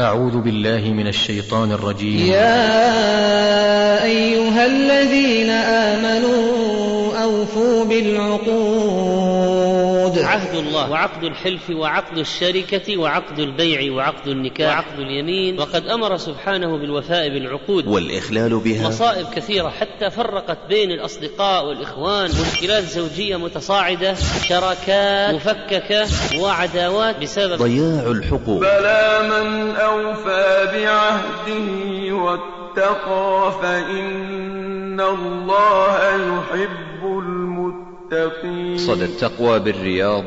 أعوذ بالله من الشيطان الرجيم. يا أيها الذين آمنوا أوفوا بالعقود الله. وعقد الحلف وعقد الشركة وعقد البيع وعقد النكاح وعقد اليمين. وقد أمر سبحانه بالوفاء بالعقود. والإخلال بها. مصائب كثيرة حتى فرقت بين الأصدقاء والإخوان مشكلات زوجية متصاعدة شراكات مفككة وعداوات بسبب ضياع الحقوق. بلى من أوفى بعهده واتقى فإن الله يحب المتقين. صدى التقوى بالرياض.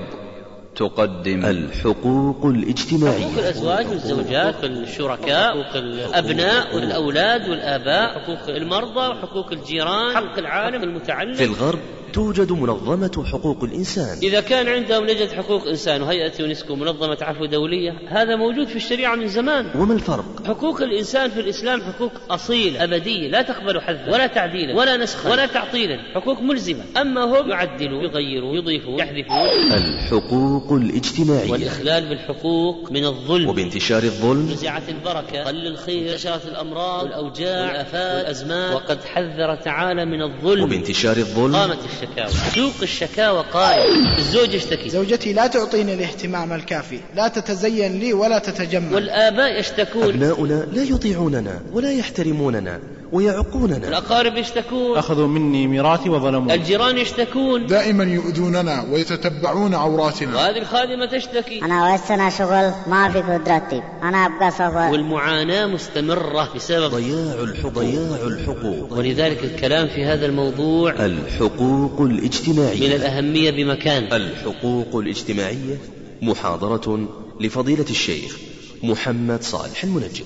تقدم. الحقوق الاجتماعية. حقوق الأزواج والزوجات حقوق الشركاء حقوق الأبناء والأولاد والآباء حقوق المرضى وحقوق الجيران حق العالم. المتعلم. في الغرب توجد منظمة حقوق الإنسان. إذا كان عندهم لجنة حقوق إنسان وهيئة يونسكو منظمة عفو دولية هذا موجود في الشريعة من زمان. وما الفرق؟ حقوق الإنسان في الإسلام حقوق أصيلة أبدية لا تقبل حذفا ولا تعديلا ولا نسخا ولا تعطيلا حقوق ملزمة. أما هم يعدلوا يغيروا يضيفوا يحذفوا. الحقوق الاجتماعية. والإخلال بالحقوق من الظلم. وبانتشار الظلم. نزعت البركة. قل الخير. انتشرت الأمراض. والأوجاع. والآفات. والأزمات وقد حذر تعالى من الظلم. وبانتشار الظلم. قامت الشكاوى. سوق الشكاوى قائم. الزوج يشتكي زوجتي لا تعطيني الاهتمام الكافي. لا تتزين لي ولا تتجمل. والآباء يشتكون. أبناؤنا لا يطيعوننا ولا يحترموننا. ويعقوننا. الأقارب يشتكون. أخذوا مني ميراثي وظلموني. الجيران يشتكون. دائما يؤذوننا ويتتبعون عوراتنا. وهذه الخادمة تشتكي. أنا وسنا شغل ما في قدرتي. أنا أبقى سفر. والمعاناة مستمرة بسبب. ضياع الحقوق. ضياع الحقوق. ولذلك الكلام في هذا الموضوع الحقوق الاجتماعية. من الأهمية بمكان. الحقوق الاجتماعية محاضرة لفضيلة الشيخ محمد صالح المنجد.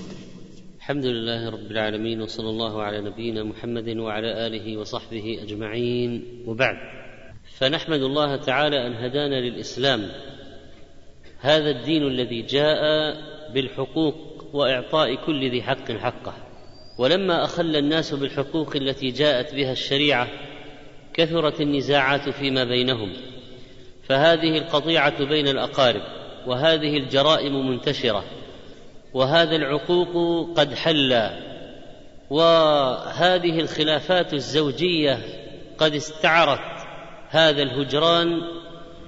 الحمد لله رب العالمين وصلى الله على نبينا محمد وعلى آله وصحبه أجمعين. وبعد فنحمد الله تعالى أن هدانا للإسلام. هذا الدين الذي جاء بالحقوق وإعطاء كل ذي حق حقه. ولما أخل الناس بالحقوق التي جاءت بها الشريعة كثرت النزاعات فيما بينهم. فهذه القطيعة بين الأقارب وهذه الجرائم منتشرة. وهذا العقوق قد حل. وهذه الخلافات الزوجية قد استعرت هذا الهجران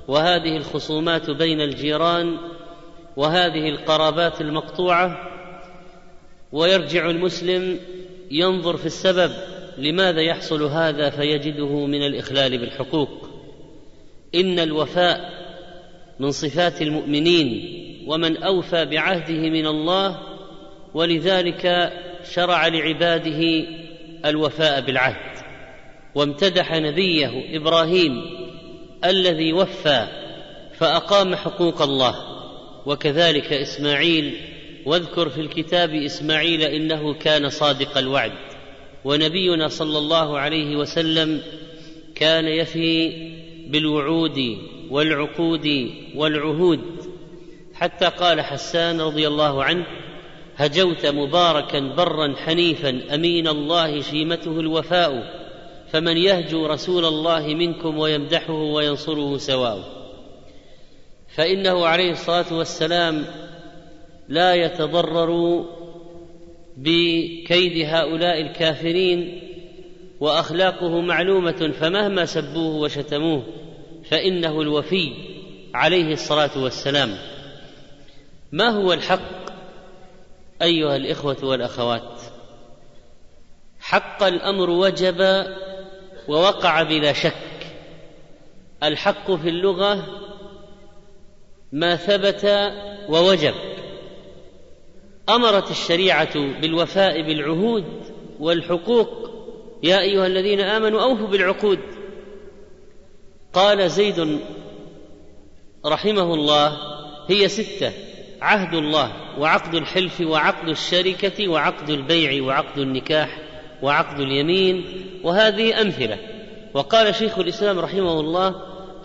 وهذه الخصومات بين الجيران وهذه القرابات المقطوعة. ويرجع المسلم ينظر في السبب لماذا يحصل هذا فيجده من الإخلال بالحقوق. إن الوفاء من صفات المؤمنين ومن أوفى بعهده من الله ولذلك شرع لعباده الوفاء بالعهد. وامتدح نبيه إبراهيم الذي وفى فأقام حقوق الله. وكذلك إسماعيل واذكر في الكتاب إسماعيل إنه كان صادق الوعد. ونبينا صلى الله عليه وسلم كان يفي بالوعود والعقود والعهود. حتى قال حسان رضي الله عنه هجوت مباركا برا حنيفا أمين الله شيمته الوفاء فمن يهجو رسول الله منكم ويمدحه وينصره سواء. فإنه عليه الصلاة والسلام لا يتضرر بكيد هؤلاء الكافرين وأخلاقه معلومة فمهما سبوه وشتموه فإنه الوفي عليه الصلاة والسلام. ما هو الحق أيها الإخوة والأخوات؟ حق الأمر وجب ووقع بلا شك. الحق في اللغة ما ثبت ووجب. أمرت الشريعة بالوفاء بالعهود والحقوق. يا أيها الذين آمنوا أوفوا بالعقود. قال زيد رحمه الله هي ستة. عهد الله وعقد الحلف وعقد الشركة وعقد البيع وعقد النكاح وعقد اليمين وهذه أمثلة. وقال شيخ الإسلام رحمه الله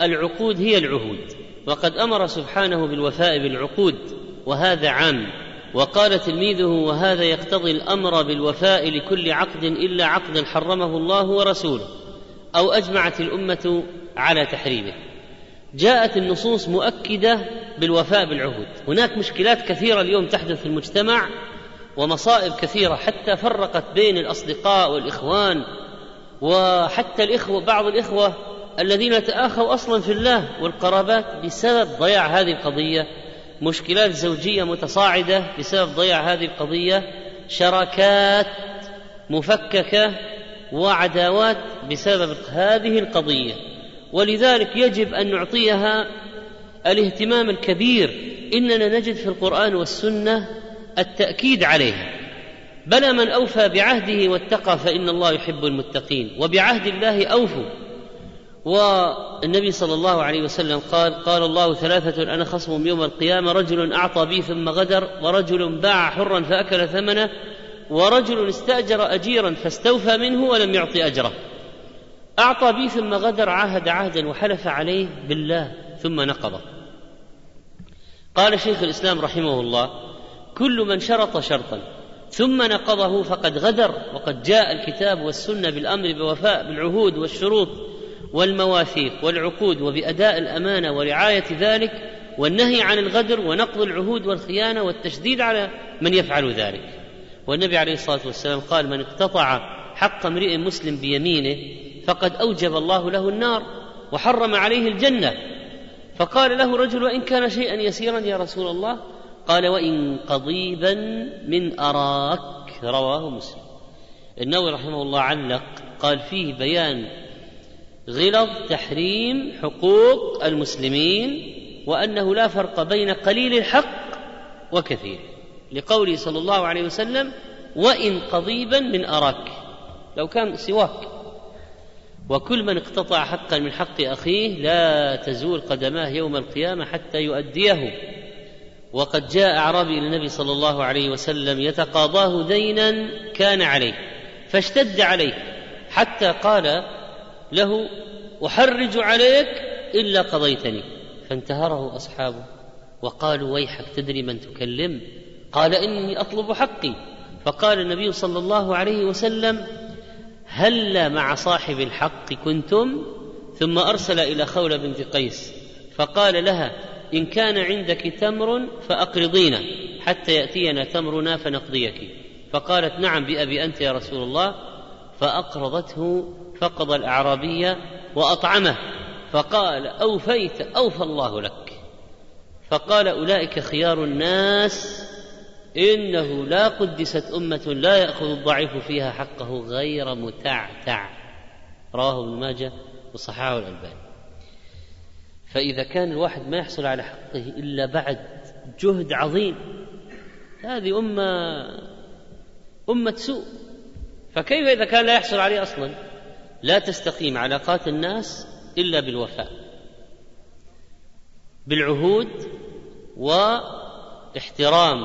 العقود هي العهود وقد أمر سبحانه بالوفاء بالعقود وهذا عام وقال تلميذه وهذا يقتضي الأمر بالوفاء لكل عقد إلا عقدا حرمه الله ورسوله أو أجمعت الأمة على تحريمه. جاءت النصوص مؤكدة بالوفاء بالعهود. هناك مشكلات كثيرة اليوم تحدث في المجتمع ومصائب كثيرة حتى فرقت بين الأصدقاء والإخوان وحتى الإخوة بعض الإخوة الذين تآخوا أصلا في الله والقرابات بسبب ضياع هذه القضية. مشكلات زوجية متصاعدة بسبب ضياع هذه القضية. شراكات مفككة وعداوات بسبب هذه القضية. ولذلك يجب أن نعطيها الاهتمام الكبير إننا نجد في القرآن والسنة التأكيد عليها بلى من أوفى بعهده واتقى فإن الله يحب المتقين وبعهد الله أوفوا. والنبي صلى الله عليه وسلم قال قال الله ثلاثة أنا خصم يوم القيامة رجل أعطى بي ثم غدر ورجل باع حرا فأكل ثمنه ورجل استأجر أجيرا فاستوفى منه ولم يعط أجره. أعطى بي ثم غدر عاهد عهدا وحلف عليه بالله ثم نقضه. قال شيخ الإسلام رحمه الله كل من شرط شرطا ثم نقضه فقد غدر وقد جاء الكتاب والسنة بالأمر بوفاء بالعهود والشروط والمواثيق والعقود وبأداء الأمانة ورعاية ذلك والنهي عن الغدر ونقض العهود والخيانة والتشديد على من يفعل ذلك. والنبي عليه الصلاة والسلام قال من اقتطع حق امرئ مسلم بيمينه فقد أوجب الله له النار وحرم عليه الجنة. فقال له رجل وإن كان شيئا يسيرا يا رسول الله؟ قال وإن قضيبا من أراك. رواه مسلم. النووي رحمه الله علق قال فيه بيان غلظ تحريم حقوق المسلمين وأنه لا فرق بين قليل الحق وكثير. لقوله صلى الله عليه وسلم وإن قضيبا من أراك. لو كان سواك. وكل من اقتطع حقا من حق أخيه لا تزول قدماه يوم القيامة حتى يؤديه. وقد جاء أعرابي إلى النبي صلى الله عليه وسلم يتقاضاه دينا كان عليه فاشتد عليه حتى قال له أحرج عليك إلا قضيتني. فانتهره أصحابه وقالوا ويحك تدري من تكلم؟ قال إني أطلب حقي. فقال النبي صلى الله عليه وسلم هل مع صاحب الحق كنتم؟ ثم أرسل إلى خولة بنت قيس فقال لها إن كان عندك تمر فأقرضينا حتى يأتينا تمرنا فنقضيك. فقالت نعم بأبي أنت يا رسول الله. فأقرضته فقض الأعرابي وأطعمه فقال أوفيت أوفى الله لك. فقال أولئك خيار الناس إنه لا قدست أمة لا يأخذ الضعيف فيها حقه غير متعتع. رواه ابن ماجه وصححه الألباني. فإذا كان الواحد ما يحصل على حقه إلا بعد جهد عظيم هذه أمة أمة سوء. فكيف إذا كان لا يحصل عليه أصلا؟ لا تستقيم علاقات الناس إلا بالوفاء بالعهود واحترام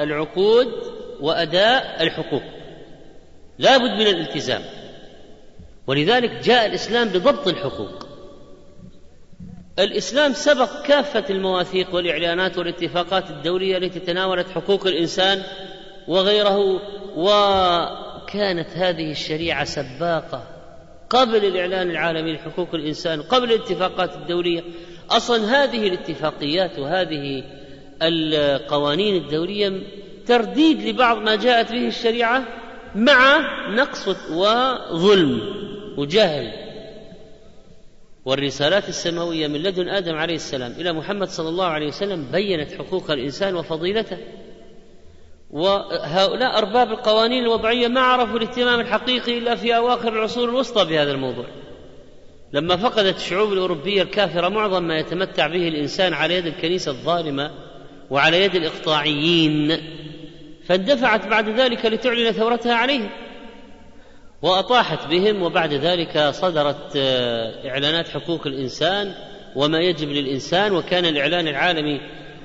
العقود وأداء الحقوق. لا بد من الالتزام. ولذلك جاء الإسلام بضبط الحقوق. الإسلام سبق كافة المواثيق والإعلانات والاتفاقات الدولية التي تناولت حقوق الإنسان وغيره وكانت هذه الشريعة سباقة قبل الإعلان العالمي لحقوق الإنسان قبل الاتفاقات الدولية. أصلا هذه الاتفاقيات وهذه القوانين الدولية ترديد لبعض ما جاءت به الشريعة مع نقص وظلم وجهل. والرسالات السماوية من لدن آدم عليه السلام إلى محمد صلى الله عليه وسلم بينت حقوق الإنسان وفضيلته. وهؤلاء أرباب القوانين الوضعية ما عرفوا الاهتمام الحقيقي إلا في أواخر العصور الوسطى بهذا الموضوع. لما فقدت الشعوب الأوروبية الكافرة معظم ما يتمتع به الإنسان على يد الكنيسة الظالمة وعلى يد الإقطاعيين فاندفعت بعد ذلك لتعلن ثورتها عليهم وأطاحت بهم وبعد ذلك صدرت إعلانات حقوق الإنسان وما يجب للإنسان وكان الإعلان العالمي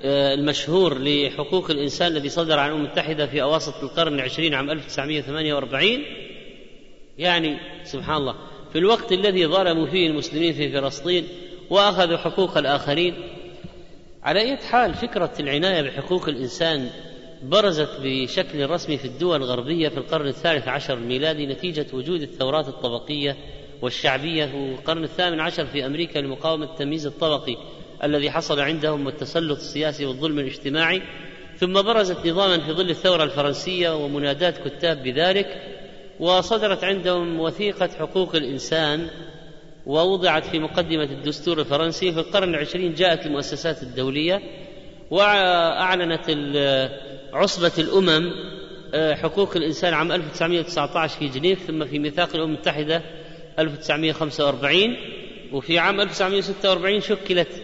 المشهور لحقوق الإنسان الذي صدر عن الأمم المتحدة في أواسط القرن العشرين عام 1948 يعني سبحان الله في الوقت الذي ظلموا فيه المسلمين في فلسطين وأخذوا حقوق الآخرين على أي حال فكرة العناية بحقوق الإنسان برزت بشكل رسمي في الدول الغربية في القرن الثالث عشر الميلادي نتيجة وجود الثورات الطبقية والشعبية في القرن الثامن عشر في أمريكا لمقاومة التمييز الطبقي الذي حصل عندهم والتسلط السياسي والظلم الاجتماعي. ثم برزت نظاما في ظل الثورة الفرنسية ومنادات كتاب بذلك وصدرت عندهم وثيقة حقوق الإنسان ووضعت في مقدمة الدستور الفرنسي في القرن العشرين جاءت المؤسسات الدولية وأعلنت عصبه الأمم آه، حقوق الإنسان عام 1919 في جنيف ثم في ميثاق الأمم المتحدة 1945 وفي عام 1946 شكلت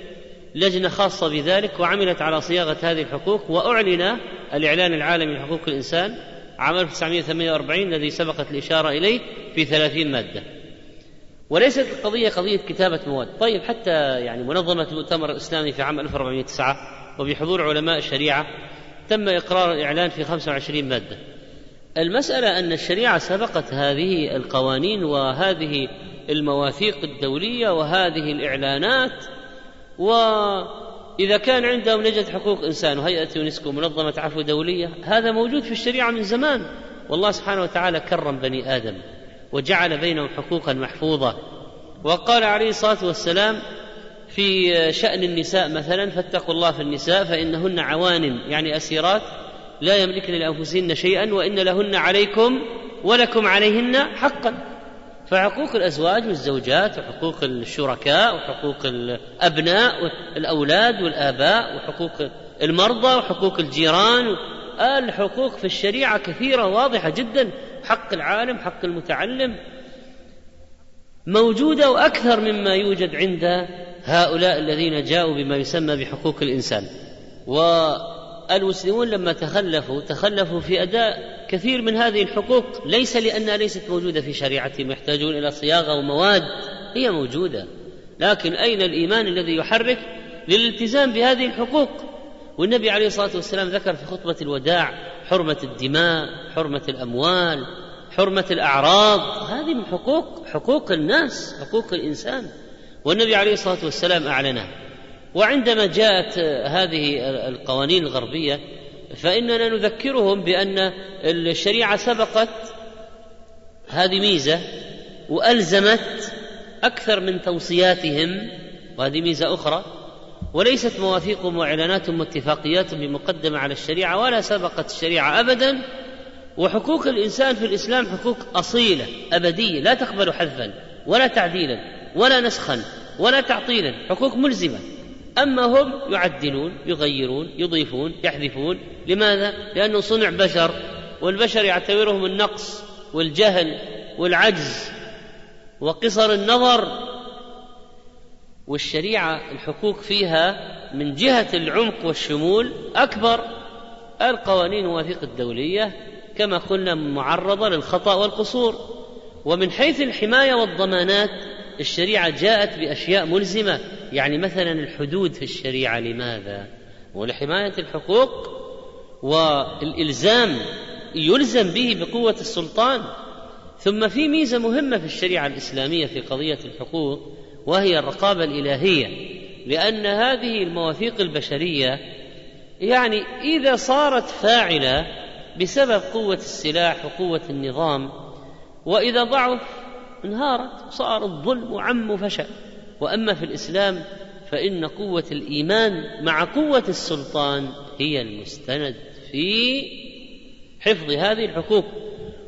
لجنة خاصة بذلك وعملت على صياغة هذه الحقوق وأعلن الإعلان العالمي لحقوق الإنسان عام 1948 الذي سبقت الإشارة إليه في 30 مادة. وليست القضية قضية كتابة مواد، طيب حتى يعني منظمة المؤتمر الاسلامي في عام 1409 وبحضور علماء الشريعة تم إقرار الإعلان في 25 مادة. المسألة أن الشريعة سبقت هذه القوانين وهذه المواثيق الدولية وهذه الإعلانات وإذا كان عندهم لجنة حقوق إنسان وهيئة يونسكو منظمة عفو دولية هذا موجود في الشريعة من زمان. والله سبحانه وتعالى كرم بني آدم. وجعل بينهم حقوقا محفوظة. وقال عليه الصلاة والسلام في شأن النساء مثلا فاتقوا الله في النساء فإنهن عوان يعني أسيرات لا يملكن لأنفسهن شيئا وإن لهن عليكم ولكم عليهن حقا. فحقوق الأزواج والزوجات وحقوق الشركاء وحقوق الأبناء والأولاد والآباء وحقوق المرضى وحقوق الجيران الحقوق في الشريعة كثيرة واضحة جدا. حق العالم حق المتعلم موجودة وأكثر مما يوجد عند هؤلاء الذين جاءوا بما يسمى بحقوق الإنسان. والمسلمون لما تخلفوا تخلفوا في أداء كثير من هذه الحقوق ليس لأنها ليست موجودة في شريعتهم يحتاجون إلى صياغة ومواد هي موجودة. لكن أين الإيمان الذي يحرك؟ للالتزام بهذه الحقوق. والنبي عليه الصلاة والسلام ذكر في خطبة الوداع حرمة الدماء حرمة الأموال حرمة الأعراض. هذه من حقوق حقوق الناس حقوق الإنسان. والنبي عليه الصلاة والسلام أعلنها وعندما جاءت هذه القوانين الغربية فإننا نذكرهم بأن الشريعة سبقت هذه ميزة وألزمت أكثر من توصياتهم. وهذه ميزة أخرى وليست مواثيقهم وإعلاناتهم واتفاقياتهم بمقدمة على الشريعة ولا سبقت الشريعة أبدا. وحقوق الإنسان في الإسلام حقوق أصيلة أبدية لا تقبل حذفا ولا تعديلا ولا نسخا ولا تعطيلا حقوق ملزمة. أما هم يعدلون يغيرون يضيفون يحذفون. لماذا؟ لأنه صنع بشر والبشر يعتبرهم النقص والجهل والعجز وقصر النظر. والشريعة الحقوق فيها من جهة العمق والشمول أكبر القوانين والمواثيق الدولية كما قلنا معرضة للخطأ والقصور. ومن حيث الحماية والضمانات الشريعة جاءت بأشياء ملزمة. يعني مثلا الحدود في الشريعة لماذا؟ ولحماية الحقوق والإلزام يلزم به بقوة السلطان. ثم في ميزة مهمة في الشريعة الإسلامية في قضية الحقوق وهي الرقابة الإلهية لأن هذه المواثيق البشرية يعني إذا صارت فاعلة بسبب قوة السلاح وقوة النظام وإذا ضعف انهارت صار الظلم وعم وفشل وأما في الإسلام فإن قوة الإيمان مع قوة السلطان هي المستند في حفظ هذه الحقوق.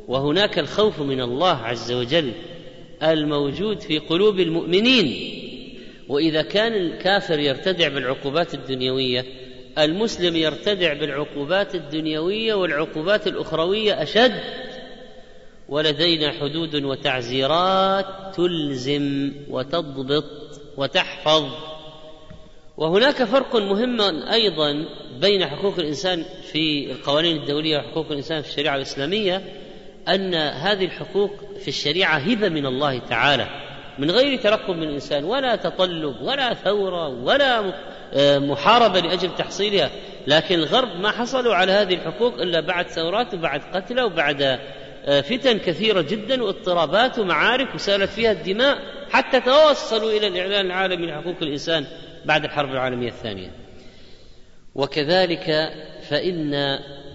وهناك الخوف من الله عز وجل الموجود في قلوب المؤمنين. وإذا كان الكافر يرتدع بالعقوبات الدنيوية المسلم يرتدع بالعقوبات الدنيوية والعقوبات الأخروية أشد. ولدينا حدود وتعزيرات تلزم وتضبط وتحفظ. وهناك فرق مهم أيضا بين حقوق الإنسان في القوانين الدولية وحقوق الإنسان في الشريعة الإسلامية. أن هذه الحقوق في الشريعة هبة من الله تعالى من غير ترقب من الإنسان ولا تطلب ولا ثورة ولا محاربة لأجل تحصيلها لكن الغرب ما حصلوا على هذه الحقوق إلا بعد ثورات وبعد قتلى وبعد آه، فتن كثيرة جدا واضطرابات ومعارك وسالت فيها الدماء حتى توصلوا إلى الإعلان العالمي لحقوق الإنسان بعد الحرب العالمية الثانية. وكذلك فإن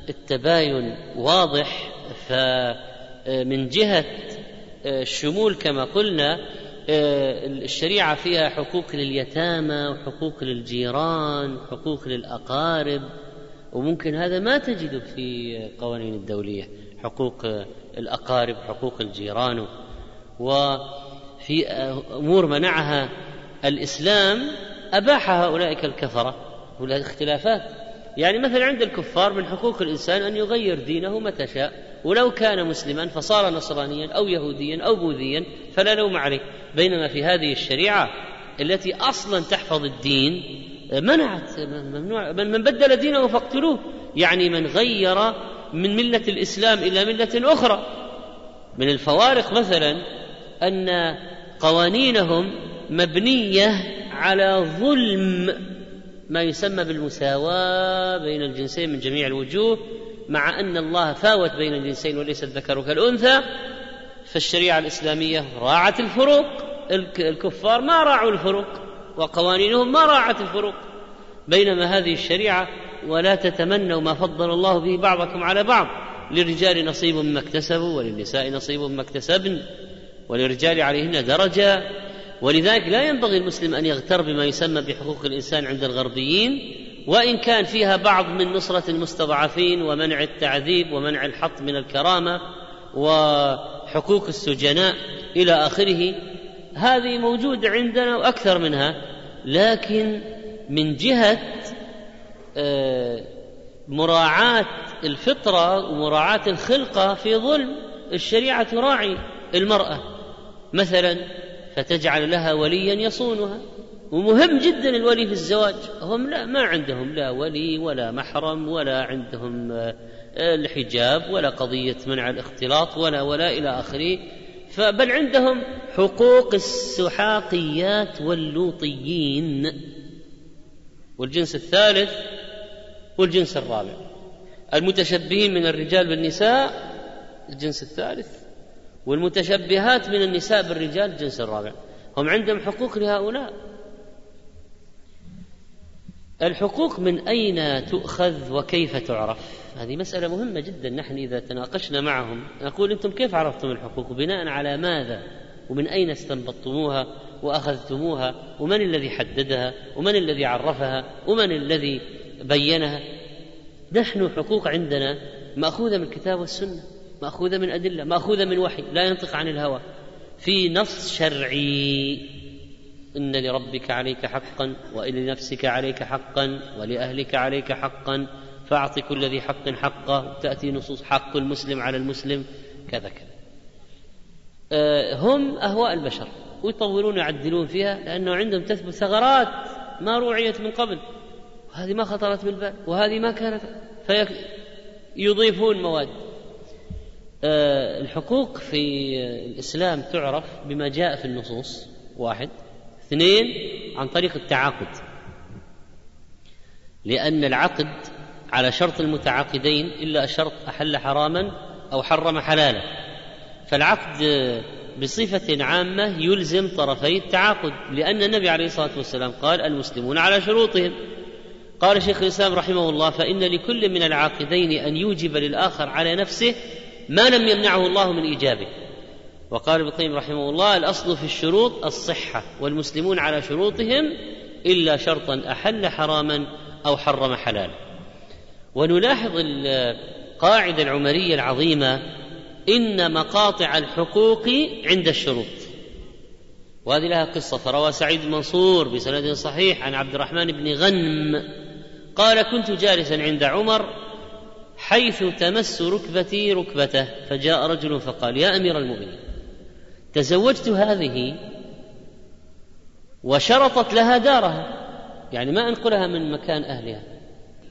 التباين واضح فمن جهة الشمول كما قلنا آه، الشريعة فيها حقوق لليتامى وحقوق للجيران حقوق للأقارب وممكن هذا ما تجده في القوانين الدولية حقوق الأقارب حقوق الجيران. وفي أمور منعها الإسلام أباحها أولئك الكفرة والاختلافات يعني مثلا عند الكفار من حقوق الإنسان أن يغير دينه متى شاء. ولو كان مسلما فصار نصرانيا أو يهوديا أو بوذيا فلا لوم عليه. بينما في هذه الشريعة التي أصلا تحفظ الدين منعت ممنوع من, بدل دينه فاقتلوه. يعني من غير من ملة الإسلام إلى ملة أخرى. من الفوارق مثلا أن قوانينهم مبنية على ظلم ما يسمى بالمساواة بين الجنسين من جميع الوجوه. مع أن الله فاوت بين الجنسين وليس الذكر كالأنثى فالشريعة الإسلامية راعت الفروق الكفار ما راعوا الفروق وقوانينهم ما راعت الفروق. بينما هذه الشريعة ولا تتمنوا ما فضل الله به بعضكم على بعض للرجال نصيب مما اكتسبوا وللنساء نصيب مما اكتسبن وللرجال عليهن درجة. ولذلك لا ينبغي المسلم أن يغتر بما يسمى بحقوق الإنسان عند الغربيين وإن كان فيها بعض من نصرة المستضعفين ومنع التعذيب ومنع الحط من الكرامة وحقوق السجناء إلى آخره هذه موجودة عندنا وأكثر منها لكن من جهة آه، مراعاة الفطرة ومراعاة الخلقة في ظلم الشريعة تراعي المرأة. مثلا فتجعل لها وليا يصونها. ومهم جدا الولي في الزواج. هم لا ما عندهم لا ولي ولا محرم ولا عندهم آه، الحجاب ولا قضية منع الاختلاط ولا ولا إلى آخره. فبل عندهم حقوق السحاقيات واللوطيين. والجنس الثالث والجنس الرابع. المتشبهين من الرجال بالنساء الجنس الثالث والمتشبهات من النساء بالرجال الجنس الرابع. هم عندهم حقوق لهؤلاء. الحقوق من أين تؤخذ وكيف تعرف؟ هذه مسألة مهمة جدا نحن إذا تناقشنا معهم نقول أنتم كيف عرفتم الحقوق؟ وبناء على ماذا؟ ومن أين استنبطتموها؟ وأخذتموها؟ ومن الذي حددها؟ ومن الذي عرفها؟ ومن الذي بينها؟ نحن حقوق عندنا مأخوذة من الكتاب والسنة مأخوذة من أدلة مأخوذة من وحي لا ينطق عن الهوى في نص شرعي. إن لربك عليك حقا ولنفسك عليك حقا ولأهلك عليك حقا فأعط كل ذي حق حقه تأتي نصوص حق المسلم على المسلم كذا كذا. أه هم أهواء البشر ويطورون ويعدلون فيها لأنه عندهم تثبت ثغرات ما روعيت من قبل. وهذه ما خطرت بالبال وهذه ما كانت فيضيفون مواد. آه، الحقوق في الإسلام تعرف بما جاء في النصوص واحد. اثنين عن طريق التعاقد. لأن العقد على شرط المتعاقدين إلا الشرط أحل حراما أو حرم حلالا. فالعقد بصفة عامة يلزم طرفي التعاقد لأن النبي عليه الصلاة والسلام قال المسلمون على شروطهم قال شيخ الإسلام رحمه الله فإن لكل من العاقدين أن يوجب للآخر على نفسه ما لم يمنعه الله من إيجابه وقال ابن القيم رحمه الله الأصل في الشروط الصحة والمسلمون على شروطهم إلا شرطا أحل حراما أو حرم حلالا. ونلاحظ القاعدة العمرية العظيمة إن مقاطع الحقوق عند الشروط. وهذه لها قصة فروى سعيد منصور بسند صحيح عن عبد الرحمن بن غنم قال كنت جالسا عند عمر حيث تمس ركبتي ركبته فجاء رجل فقال يا أمير المؤمنين تزوجت هذه وشرطت لها دارها. يعني ما أنقلها من مكان أهلها.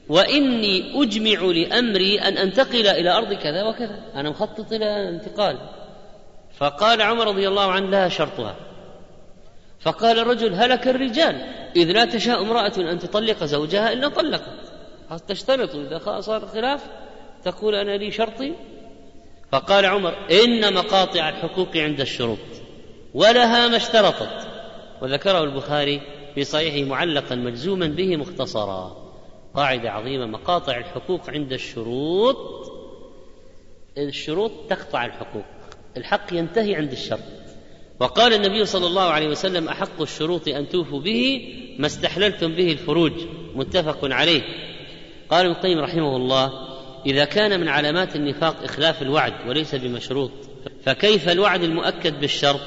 وإني أجمع لأمري أن أنتقل إلى أرض كذا وكذا. أنا مخطط إلى انتقال. فقال عمر رضي الله عنه لها شرطها. فقال الرجل هلك الرجال. إذ لا تشاء امرأة أن تطلق زوجها إلا طلقت. تشترط إذا صار خلاف تقول أنا لي شرطي فقال عمر إن مقاطع الحقوق عند الشروط ولها ما اشترطت وذكره البخاري في صحيحه معلقا مجزوما به مختصرا. قاعدة عظيمة مقاطع الحقوق عند الشروط الشروط تقطع الحقوق الحق ينتهي عند الشرط. وقال النبي صلى الله عليه وسلم أحق الشروط أن توفوا به ما استحللتم به الفروج متفق عليه. قال ابن القيم رحمه الله إذا كان من علامات النفاق إخلاف الوعد وليس بمشروط فكيف الوعد المؤكد بالشرط؟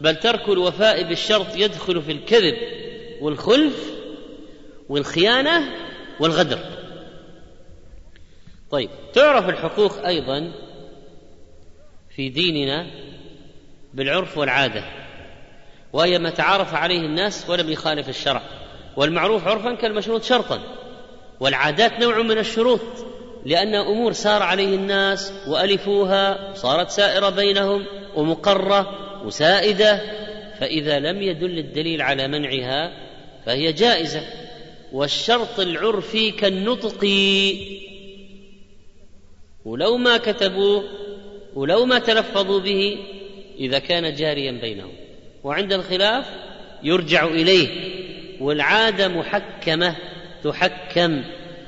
بل ترك الوفاء بالشرط يدخل في الكذب والخلف والخيانة والغدر. طيب تعرف الحقوق أيضا في ديننا بالعرف والعادة وهي ما تعارف عليه الناس ولم يخالف الشرع والمعروف عرفا كالمشروط شرطا والعادات نوع من الشروط. لأن أمور سار عليه الناس وألفوها صارت سائرة بينهم ومقرة وسائدة فإذا لم يدل الدليل على منعها فهي جائزة. والشرط العرفي كالنطق. ولو ما كتبوه ولو ما تلفظوا به إذا كان جاريا بينهم. وعند الخلاف يرجع إليه. والعادة محكمة تحكم.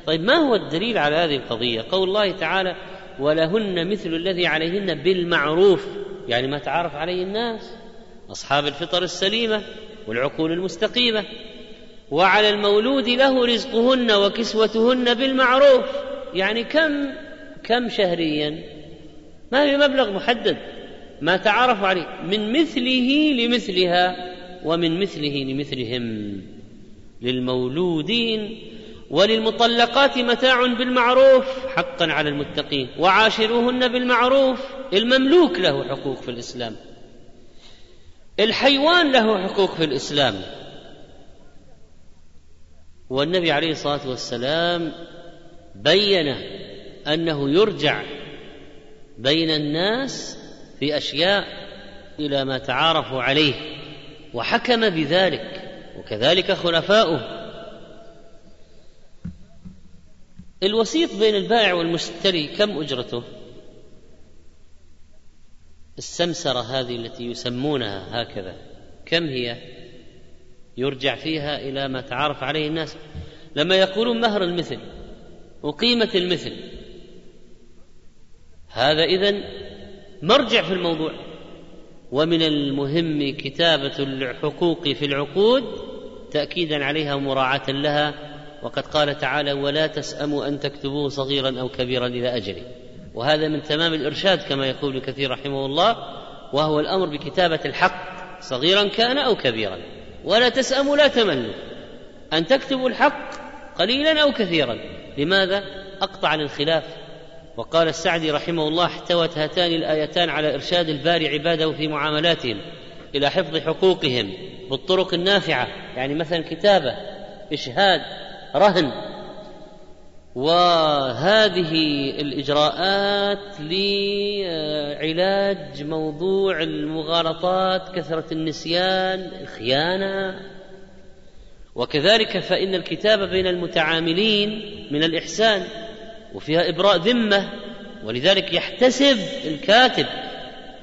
طيب ما هو الدليل على هذه القضية؟ قول الله تعالى ولهن مثل الذي عليهن بالمعروف. يعني ما تعارف عليه الناس؟ أصحاب الفطر السليمة والعقول المستقيمة. وعلى المولود له رزقهن وكسوتهن بالمعروف. يعني كم كم شهريا؟ ما في مبلغ محدد. ما تعارف عليه. من مثله لمثلها ومن مثله لمثلهم. للمولودين وللمطلقات متاع بالمعروف حقا على المتقين. وعاشروهن بالمعروف المملوك له حقوق في الإسلام. الحيوان له حقوق في الإسلام. والنبي عليه الصلاة والسلام بين أنه يرجع بين الناس في أشياء إلى ما تعارفوا عليه وحكم بذلك وكذلك خلفاؤه. الوسيط بين البائع والمشتري كم أجرته؟ السمسرة هذه التي يسمونها هكذا كم هي؟ يرجع فيها إلى ما تعارف عليه الناس. لما يقولون مهر المثل وقيمة المثل هذا اذن مرجع في الموضوع. ومن المهم كتابة الحقوق في العقود تاكيدا عليها ومراعاة لها وقد قال تعالى ولا تسأموا أن تكتبوه صغيرا أو كبيرا إلى اجله وهذا من تمام الإرشاد كما يقول كثير رحمه الله وهو الأمر بكتابة الحق صغيرا كان أو كبيرا. ولا تسأموا لا تملوا أن تكتبوا الحق قليلا أو كثيرا. لماذا؟ أقطع عن الخلاف. وقال السعدي رحمه الله احتوت هاتان الآيتان على إرشاد الباري عباده في معاملاتهم إلى حفظ حقوقهم بالطرق النافعة. يعني مثلا كتابة إشهاد رهن. وهذه الإجراءات لعلاج موضوع المغالطات كثرة النسيان الخيانة. وكذلك فإن الكتابه بين المتعاملين من الإحسان وفيها إبراء ذمة ولذلك يحتسب الكاتب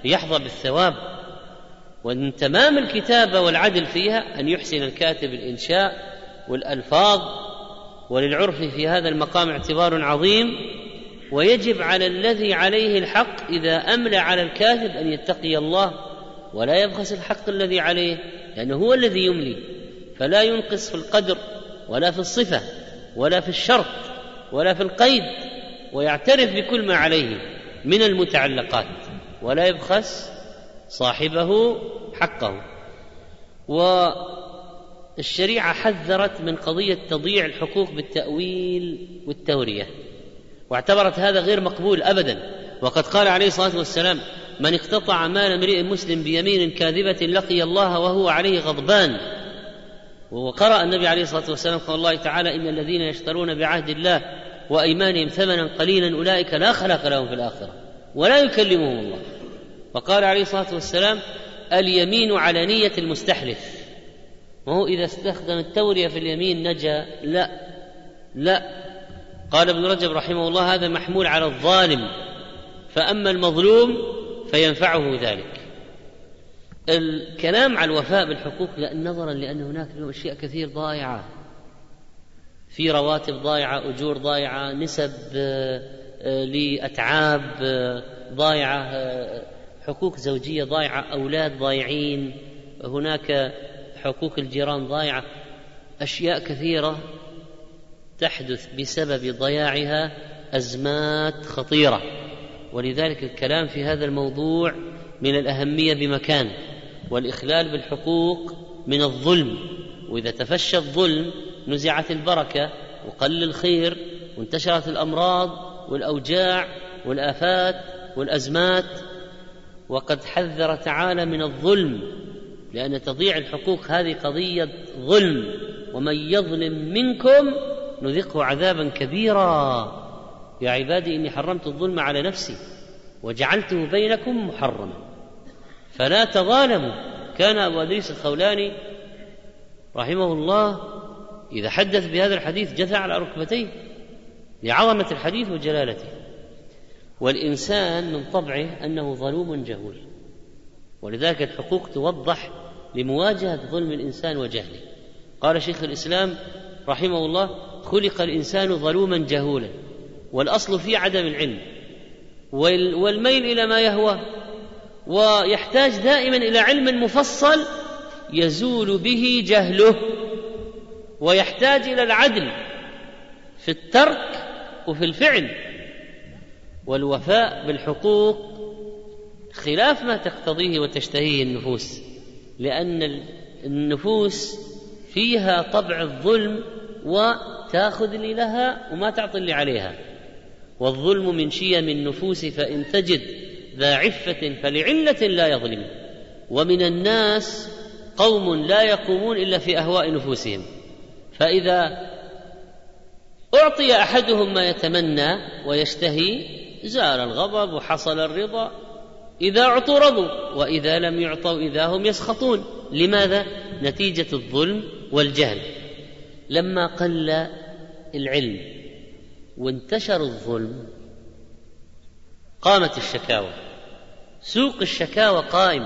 ليحظى بالثواب. ومن تمام الكتابه والعدل فيها أن يحسن الكاتب الإنشاء والألفاظ وللعرف في هذا المقام اعتبار عظيم ويجب على الذي عليه الحق إذا أملى على الكاتب أن يتقي الله ولا يبخس الحق الذي عليه لأنه هو الذي يملي. فلا ينقص في القدر ولا في الصفة ولا في الشرط ولا في القيد ويعترف بكل ما عليه من المتعلقات ولا يبخس صاحبه حقه. والشريعه حذرت من قضية تضييع الحقوق بالتأويل والتورية واعتبرت هذا غير مقبول ابدا. وقد قال عليه الصلاة والسلام من اقتطع مال امرئ مسلم بيمين كاذبة لقي الله وهو عليه غضبان وقرأ النبي عليه الصلاة والسلام قول الله تعالى إن الذين يشترون بعهد الله وأيمانهم ثمنا قليلا أولئك لا خلاق لهم في الآخرة ولا يكلمهم الله وقال عليه الصلاة والسلام اليمين على نية المستحلف وهو إذا استخدم التورية في اليمين نجا؟ لا. لا. قال ابن رجب رحمه الله هذا محمول على الظالم. فأما المظلوم فينفعه ذلك. الكلام على الوفاء بالحقوق لأن نظرا لأن هناك أشياء كثير ضائعة في رواتب ضائعة أجور ضائعة نسب لأتعاب ضائعة حقوق زوجية ضايعة أولاد ضايعين. هناك حقوق الجيران ضايعة. أشياء كثيرة تحدث بسبب ضياعها أزمات خطيرة. ولذلك الكلام في هذا الموضوع من الأهمية بمكان. والإخلال بالحقوق من الظلم. وإذا تفشى الظلم نزعت البركة وقل الخير وانتشرت الأمراض والأوجاع والآفات والأزمات. وقد حذر تعالى من الظلم لأن تضيع الحقوق هذه قضية ظلم ومن يظلم منكم نذقه عذابا كبيرا. يا عبادي إني حرمت الظلم على نفسي وجعلته بينكم محرما. فلا تظالموا. كان أبو أدريس الخولاني رحمه الله إذا حدث بهذا الحديث جثى على ركبتيه لعظمة الحديث وجلالته. والإنسان من طبعه أنه ظلوم جهول. ولذلك الحقوق توضح لمواجهة ظلم الإنسان وجهله. قال شيخ الإسلام رحمه الله خلق الإنسان ظلوما جهولا والأصل في عدم العلم والميل إلى ما يهوى ويحتاج دائما إلى علم مفصل يزول به جهله ويحتاج إلى العدل في الترك وفي الفعل والوفاء بالحقوق خلاف ما تقتضيه وتشتهيه النفوس. لأن النفوس فيها طبع الظلم وتأخذ اللي لها وما تعطي اللي عليها. والظلم من شيم النفوس فإن تجد ذا عفة فلعلة لا يظلم. ومن الناس قوم لا يقومون إلا في أهواء نفوسهم. فإذا أعطي أحدهم ما يتمنى ويشتهي زال الغضب وحصل الرضا. إذا اعطوا رضوا وإذا لم يعطوا إذا هم يسخطون. لماذا؟ نتيجة الظلم والجهل. لما قل العلم وانتشر الظلم قامت الشكاوى. سوق الشكاوى قائم.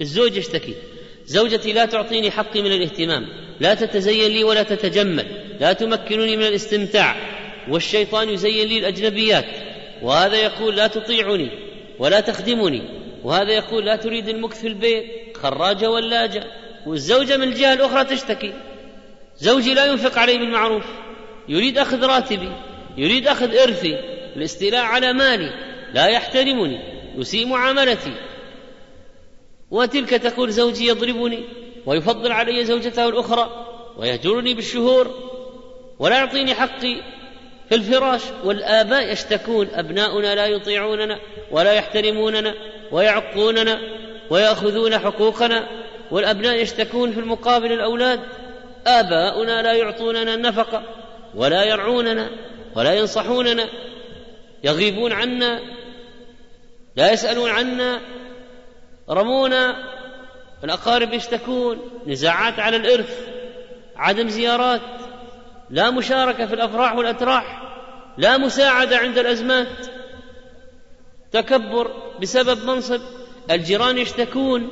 الزوج يشتكي. زوجتي لا تعطيني حقي من الاهتمام. لا تتزين لي ولا تتجمل. لا تمكنني من الاستمتاع. والشيطان يزين لي الأجنبيات. وهذا يقول لا تطيعني ولا تخدمني. وهذا يقول لا تريد المكث في البيت خراجة ولاجة. والزوجة من الجهة الأخرى تشتكي. زوجي لا ينفق علي بالمعروف. يريد أخذ راتبي يريد أخذ إرثي. الاستيلاء على مالي. لا يحترمني يسيء معاملتي. وتلك تقول زوجي يضربني ويفضل علي زوجته الأخرى ويهجرني بالشهور ولا يعطيني حقي. في الفراش والآباء يشتكون أبناؤنا لا يطيعوننا ولا يحترموننا ويعقوننا ويأخذون حقوقنا والأبناء يشتكون في المقابل الأولاد آباؤنا لا يعطوننا النفقة ولا يرعوننا ولا ينصحوننا يغيبون عنا لا يسألون عنا رمونا الأقارب يشتكون نزاعات على الإرث عدم زيارات. لا مشاركة في الأفراح والأتراح لا مساعدة عند الأزمات. تكبر بسبب منصب. الجيران يشتكون.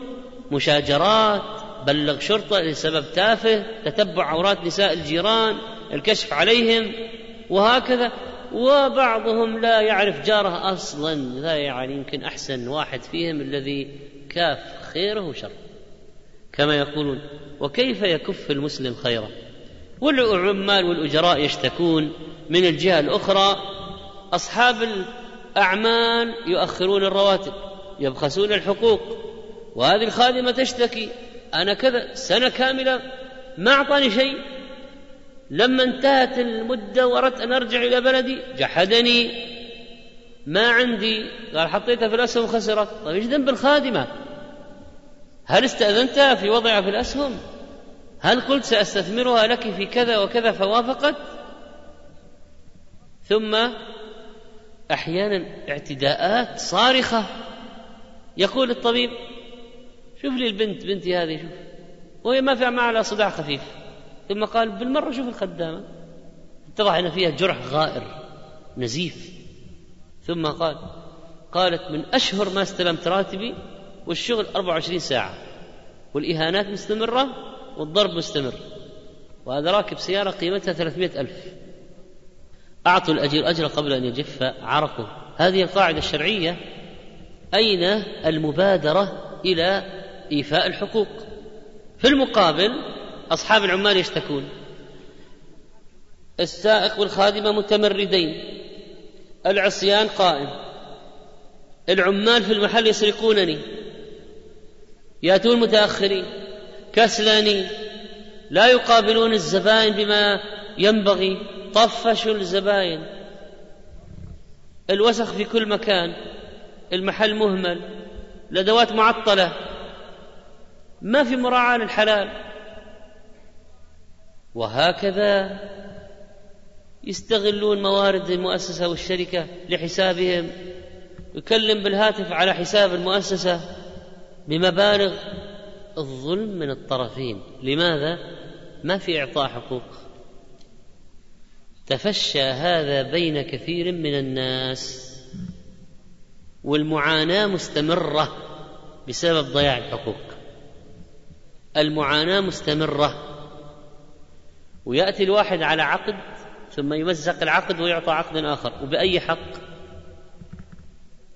مشاجرات. بلغ شرطة لسبب تافه. تتبع عورات نساء الجيران. الكشف عليهم. وهكذا. وبعضهم لا يعرف جاره أصلا. لا يعني يمكن أحسن واحد فيهم الذي كاف خيره وشره. كما يقولون. وكيف يكف المسلم خيره؟ والعمال والأجراء يشتكون. من الجهة الأخرى أصحاب الأعمال يؤخرون الرواتب يبخسون الحقوق وهذه الخادمة تشتكي. أنا كذا سنة كاملة ما أعطاني شيء. لما انتهت المدة وأردت أن أرجع إلى بلدي جحدني. ما عندي. قال حطيتها في الأسهم وخسرت. طيب إيش ذنب الخادمة؟ هل استأذنتها في وضعها في الأسهم؟ هل قلت سأستثمرها لك في كذا وكذا فوافقت؟ ثم أحيانا اعتداءات صارخة. يقول الطبيب شوف لي البنت بنتي هذه شوف. وهي ما معها صداع خفيف. ثم قال بالمرة شوف الخدامة. اتضح أن فيها جرح غائر نزيف. ثم قال قالت من أشهر ما استلمت راتبي والشغل 24 ساعة. والإهانات مستمرة والضرب مستمر. وهذا راكب سيارة قيمتها 300 ألف. أعطوا الأجير أجر قبل أن يجف عرقه. هذه القاعدة الشرعية. أين المبادرة إلى إيفاء الحقوق؟ في المقابل أصحاب العمال يشتكون. السائق والخادمة متمردين. العصيان قائم. العمال في المحل يسرقونني. ياتون متأخرين. كسلانين لا يقابلون الزبائن بما ينبغي طفشوا الزباين الوسخ في كل مكان المحل مهمل الأدوات معطلة. ما في مراعاة للحلال. وهكذا يستغلون موارد المؤسسة والشركة لحسابهم. يكلم بالهاتف على حساب المؤسسة بمبالغ الظلم من الطرفين. لماذا؟ ما في إعطاء حقوق. تفشى هذا بين كثير من الناس والمعاناة مستمرة بسبب ضياع الحقوق. المعاناة مستمرة ويأتي الواحد على عقد ثم يمزق العقد ويعطى عقد آخر. وبأي حق؟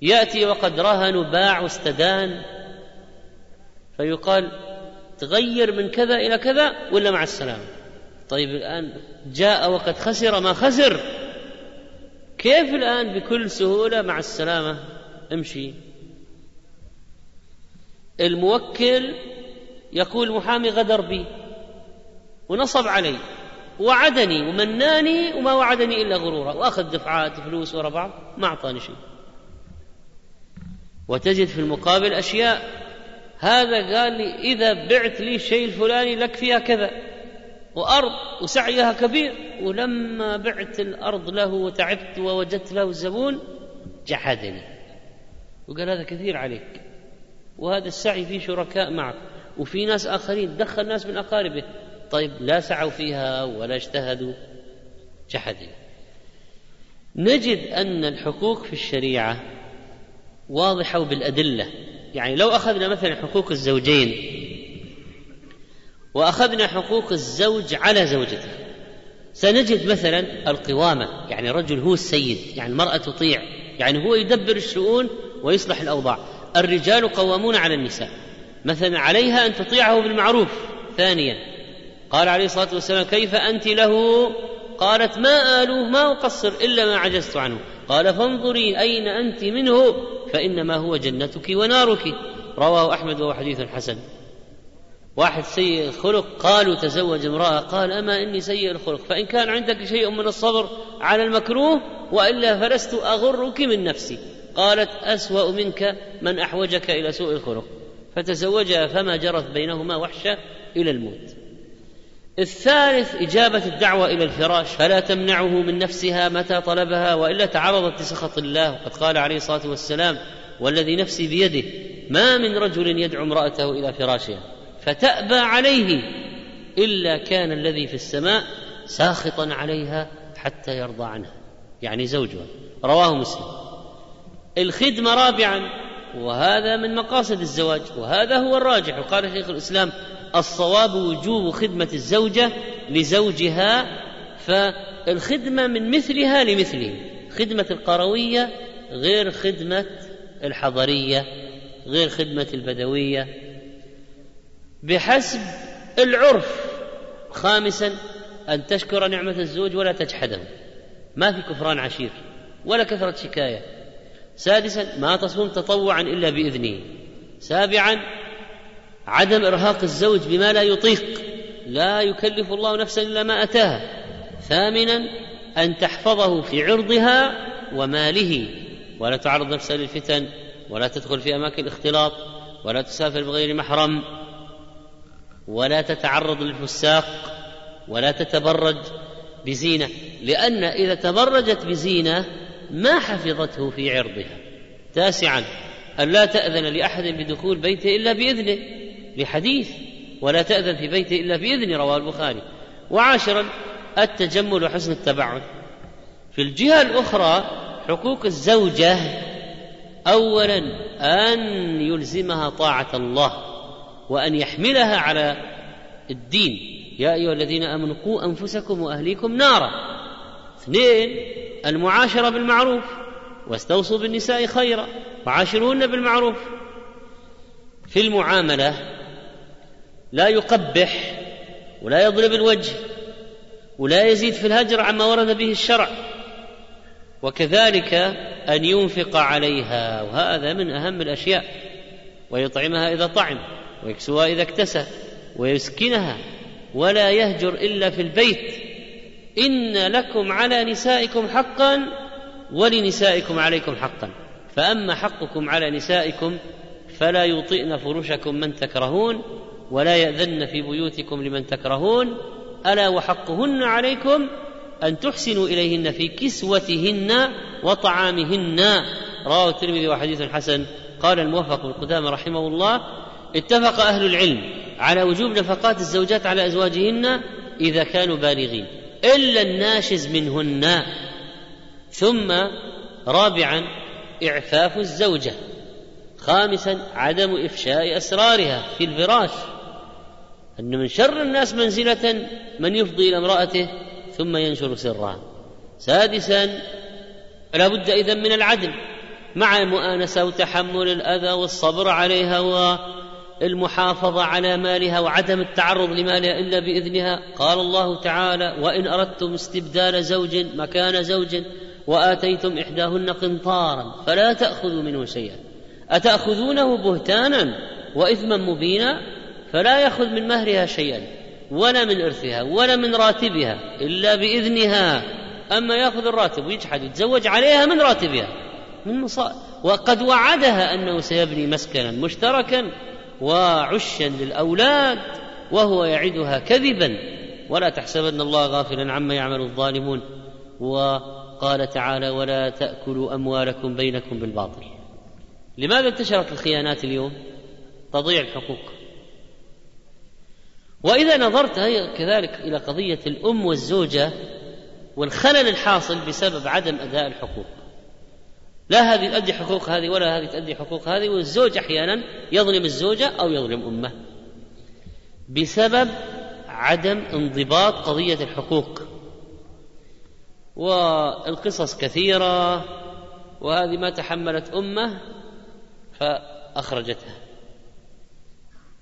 يأتي وقد رهن وباع واستدان فيقال تغير من كذا إلى كذا ولا مع السلامة؟ طيب الآن جاء وقد خسر ما خسر. كيف الآن بكل سهولة مع السلامة؟ امشي. الموكل يقول المحامي غدر بي ونصب علي وعدني ومناني وما وعدني إلا غرورا وأخذ دفعات فلوس ورا بعض ما أعطاني شيء. وتجد في المقابل أشياء هذا قال لي إذا بعت لي الشيء الفلاني لك فيها كذا وأرض وسعيها كبير ولما بعت الأرض له وتعبت ووجدت له الزبون جحدني. وقال هذا كثير عليك وهذا السعي فيه شركاء معك وفي ناس آخرين دخل ناس من أقاربه طيب لا سعوا فيها ولا اجتهدوا جحدوا نجد أن الحقوق في الشريعة واضحة بالادله يعني لو أخذنا مثلا حقوق الزوجين وأخذنا حقوق الزوج على زوجته سنجد مثلا القوامة يعني رجل هو السيد يعني المرأة تطيع يعني هو يدبر الشؤون ويصلح الأوضاع. الرجال قوامون على النساء مثلا عليها أن تطيعه بالمعروف. ثانيا قال عليه الصلاة والسلام كيف أنت له؟ قالت ما آلوه ما أقصر إلا ما عجزت عنه. قال فانظري أين أنت منه. فإنما هو جنتك ونارك. رواه أحمد وهو حديث حسن. واحد سيء الخلق قالوا تزوج امرأة قال أما إني سيء الخلق فإن كان عندك شيء من الصبر على المكروه وإلا فلست أغرك من نفسي. قالت أسوأ منك من أحوجك إلى سوء الخلق. فتزوجها فما جرت بينهما وحشة إلى الموت. الثالث إجابة الدعوة إلى الفراش. فلا تمنعه من نفسها متى طلبها وإلا تعرضت لسخط الله. وقد قال عليه الصلاة والسلام والذي نفسي بيده ما من رجل يدعو امرأته إلى فراشها فتأبى عليه إلا كان الذي في السماء ساخطا عليها حتى يرضى عنها يعني زوجها. رواه مسلم. الخدمة رابعا وهذا من مقاصد الزواج وهذا هو الراجح. وقال شيخ الإسلام الصواب وجوب خدمة الزوجة لزوجها فالخدمة من مثلها لمثله. خدمة القروية غير خدمة الحضرية غير خدمة البدوية. بحسب العرف خامسا أن تشكر نعمة الزوج ولا تجحده. ما في كفران عشير ولا كثرة شكاية. سادسا ما تصوم تطوعا إلا بإذنه. سابعا عدم إرهاق الزوج بما لا يطيق لا يكلف الله نفسا إلا ما أتاها. ثامنا أن تحفظه في عرضها وماله. ولا تعرض نفسها للفتن ولا تدخل في أماكن الاختلاط ولا تسافر بغير محرم ولا تتعرض للفساق ولا تتبرج بزينة. لأن إذا تبرجت بزينة ما حفظته في عرضها. تاسعا أن لا تأذن لأحد بدخول بيته إلا بإذنه. لحديث ولا تأذن في بيته إلا بإذن رواه البخاري. وعاشرا التجمل وحسن التبعد في الجهة الأخرى حقوق الزوجة أولا أن يلزمها طاعة الله وأن يحملها على الدين. يا أيها الذين آمنوا قوا أنفسكم وأهليكم نارا. اثنين المعاشرة بالمعروف. واستوصوا بالنساء خيرا. وعاشروهن بالمعروف. في المعاملة لا يقبح ولا يضرب الوجه ولا يزيد في الهجر عما ورد به الشرع. وكذلك أن ينفق عليها وهذا من أهم الأشياء. ويطعمها إذا طعم ويكسوها إذا اكتسى ويسكنها ولا يهجر إلا في البيت. إن لكم على نسائكم حقا ولنسائكم عليكم حقا. فأما حقكم على نسائكم فلا يطئن فرشكم من تكرهون ولا يأذن في بيوتكم لمن تكرهون ألا وحقهن عليكم أن تحسنوا إليهن في كسوتهن وطعامهن. رواه الترمذي وحديث حسن. قال الموفق بن قدامة رحمه الله اتفق أهل العلم على وجوب نفقات الزوجات على أزواجهن إذا كانوا بالغين إلا الناشز منهن. ثم رابعا إعفاف الزوجة خامسا عدم إفشاء أسرارها في الفراش. أن من شر الناس منزلة من يفضي إلى امرأته ثم ينشر سرها سادسا لا بد اذا من العدل مع المؤانسة وتحمل الأذى والصبر عليها والمحافظة على مالها وعدم التعرض لمالها إلا بإذنها. قال الله تعالى وإن أردتم استبدال زوج مكان زوج وآتيتم إحداهن قنطارا فلا تأخذوا منه شيئا. أتأخذونه بهتانا واثما مبينا؟ فلا يأخذ من مهرها شيئا ولا من إرثها ولا من راتبها إلا بإذنها. أما يأخذ الراتب ويجحد يتزوج عليها من راتبها من مصائب وقد وعدها أنه سيبني مسكنا مشتركا وعشا للأولاد وهو يعدها كذبا. ولا تحسبن الله غافلا عما يعمل الظالمون. وقال تعالى ولا تأكلوا أموالكم بينكم بالباطل. لماذا انتشرت الخيانات اليوم؟ تضيع الحقوق. وإذا نظرت كذلك إلى قضية الأم والزوجة والخلل الحاصل بسبب عدم أداء الحقوق. لا هذه تؤدي حقوق هذه ولا هذه تؤدي حقوق هذه والزوج أحيانا يظلم الزوجة أو يظلم أمه بسبب عدم انضباط قضية الحقوق. والقصص كثيرة وهذه ما تحملت أمه فأخرجتها.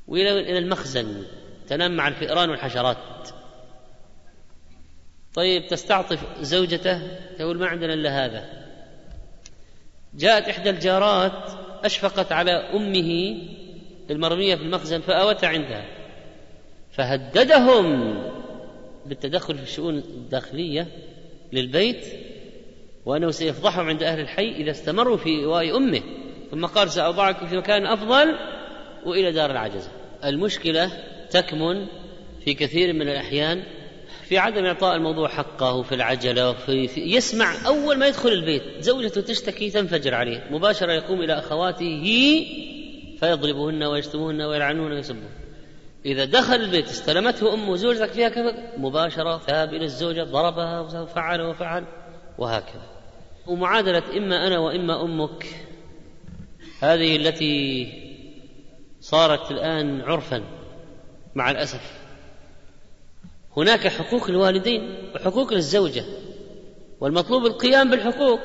وإلى المخزن. تنام مع الفئران والحشرات. طيب تستعطف زوجته تقول ما عندنا إلا هذا. جاءت إحدى الجارات أشفقت على أمه المرمية في المخزن فآوت عندها. فهددهم بالتدخل في الشؤون الداخلية للبيت وأنه سيفضحهم عند أهل الحي إذا استمروا في ايواء أمه. ثم قال ساضعكم في مكان أفضل وإلى دار العجزة. المشكلة تكمن في كثير من الأحيان في عدم إعطاء الموضوع حقه في العجلة في, في يسمع أول ما يدخل البيت زوجته تشتكي تنفجر عليه مباشرة يقوم إلى أخواته فيضربهن ويشتمهن ويلعنون ويسبون إذا دخل البيت استلمته أمه زوجتك فيها كذا مباشرة ذهب إلى الزوجة ضربها وفعل وفعل وهكذا. ومعادلة إما أنا وإما أمك هذه التي صارت الآن عرفا. مع الأسف. هناك حقوق الوالدين وحقوق للزوجه والمطلوب القيام بالحقوق.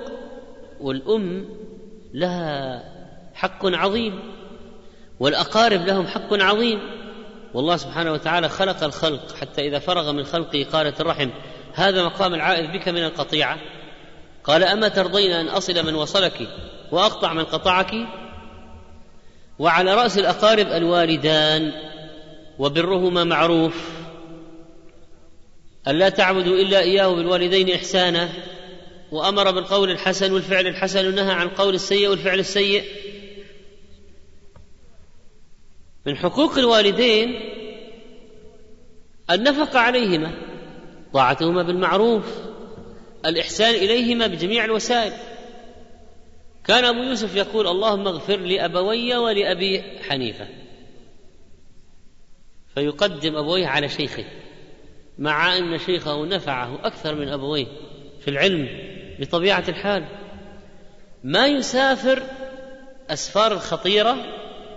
والأم لها حق عظيم والأقارب لهم حق عظيم. والله سبحانه وتعالى خلق الخلق حتى إذا فرغ من خلقه قالت الرحم هذا مقام العائذ بك من القطيعة. قال أما ترضين أن أصل من وصلك وأقطع من قطعك؟ وعلى رأس الأقارب الوالدان. وبرهما معروف. ألا تعبدوا إلا إياه بالوالدين إحسانا. وأمر بالقول الحسن والفعل الحسن ونهى عن القول السيء والفعل السيء. من حقوق الوالدين النفقة عليهما طاعتهما بالمعروف الإحسان إليهما بجميع الوسائل. كان أبو يوسف يقول اللهم اغفر لأبوي ولأبي حنيفة. فيقدم أبويه على شيخه مع أن شيخه نفعه أكثر من أبويه في العلم بطبيعة الحال. ما يسافر أسفار الخطيرة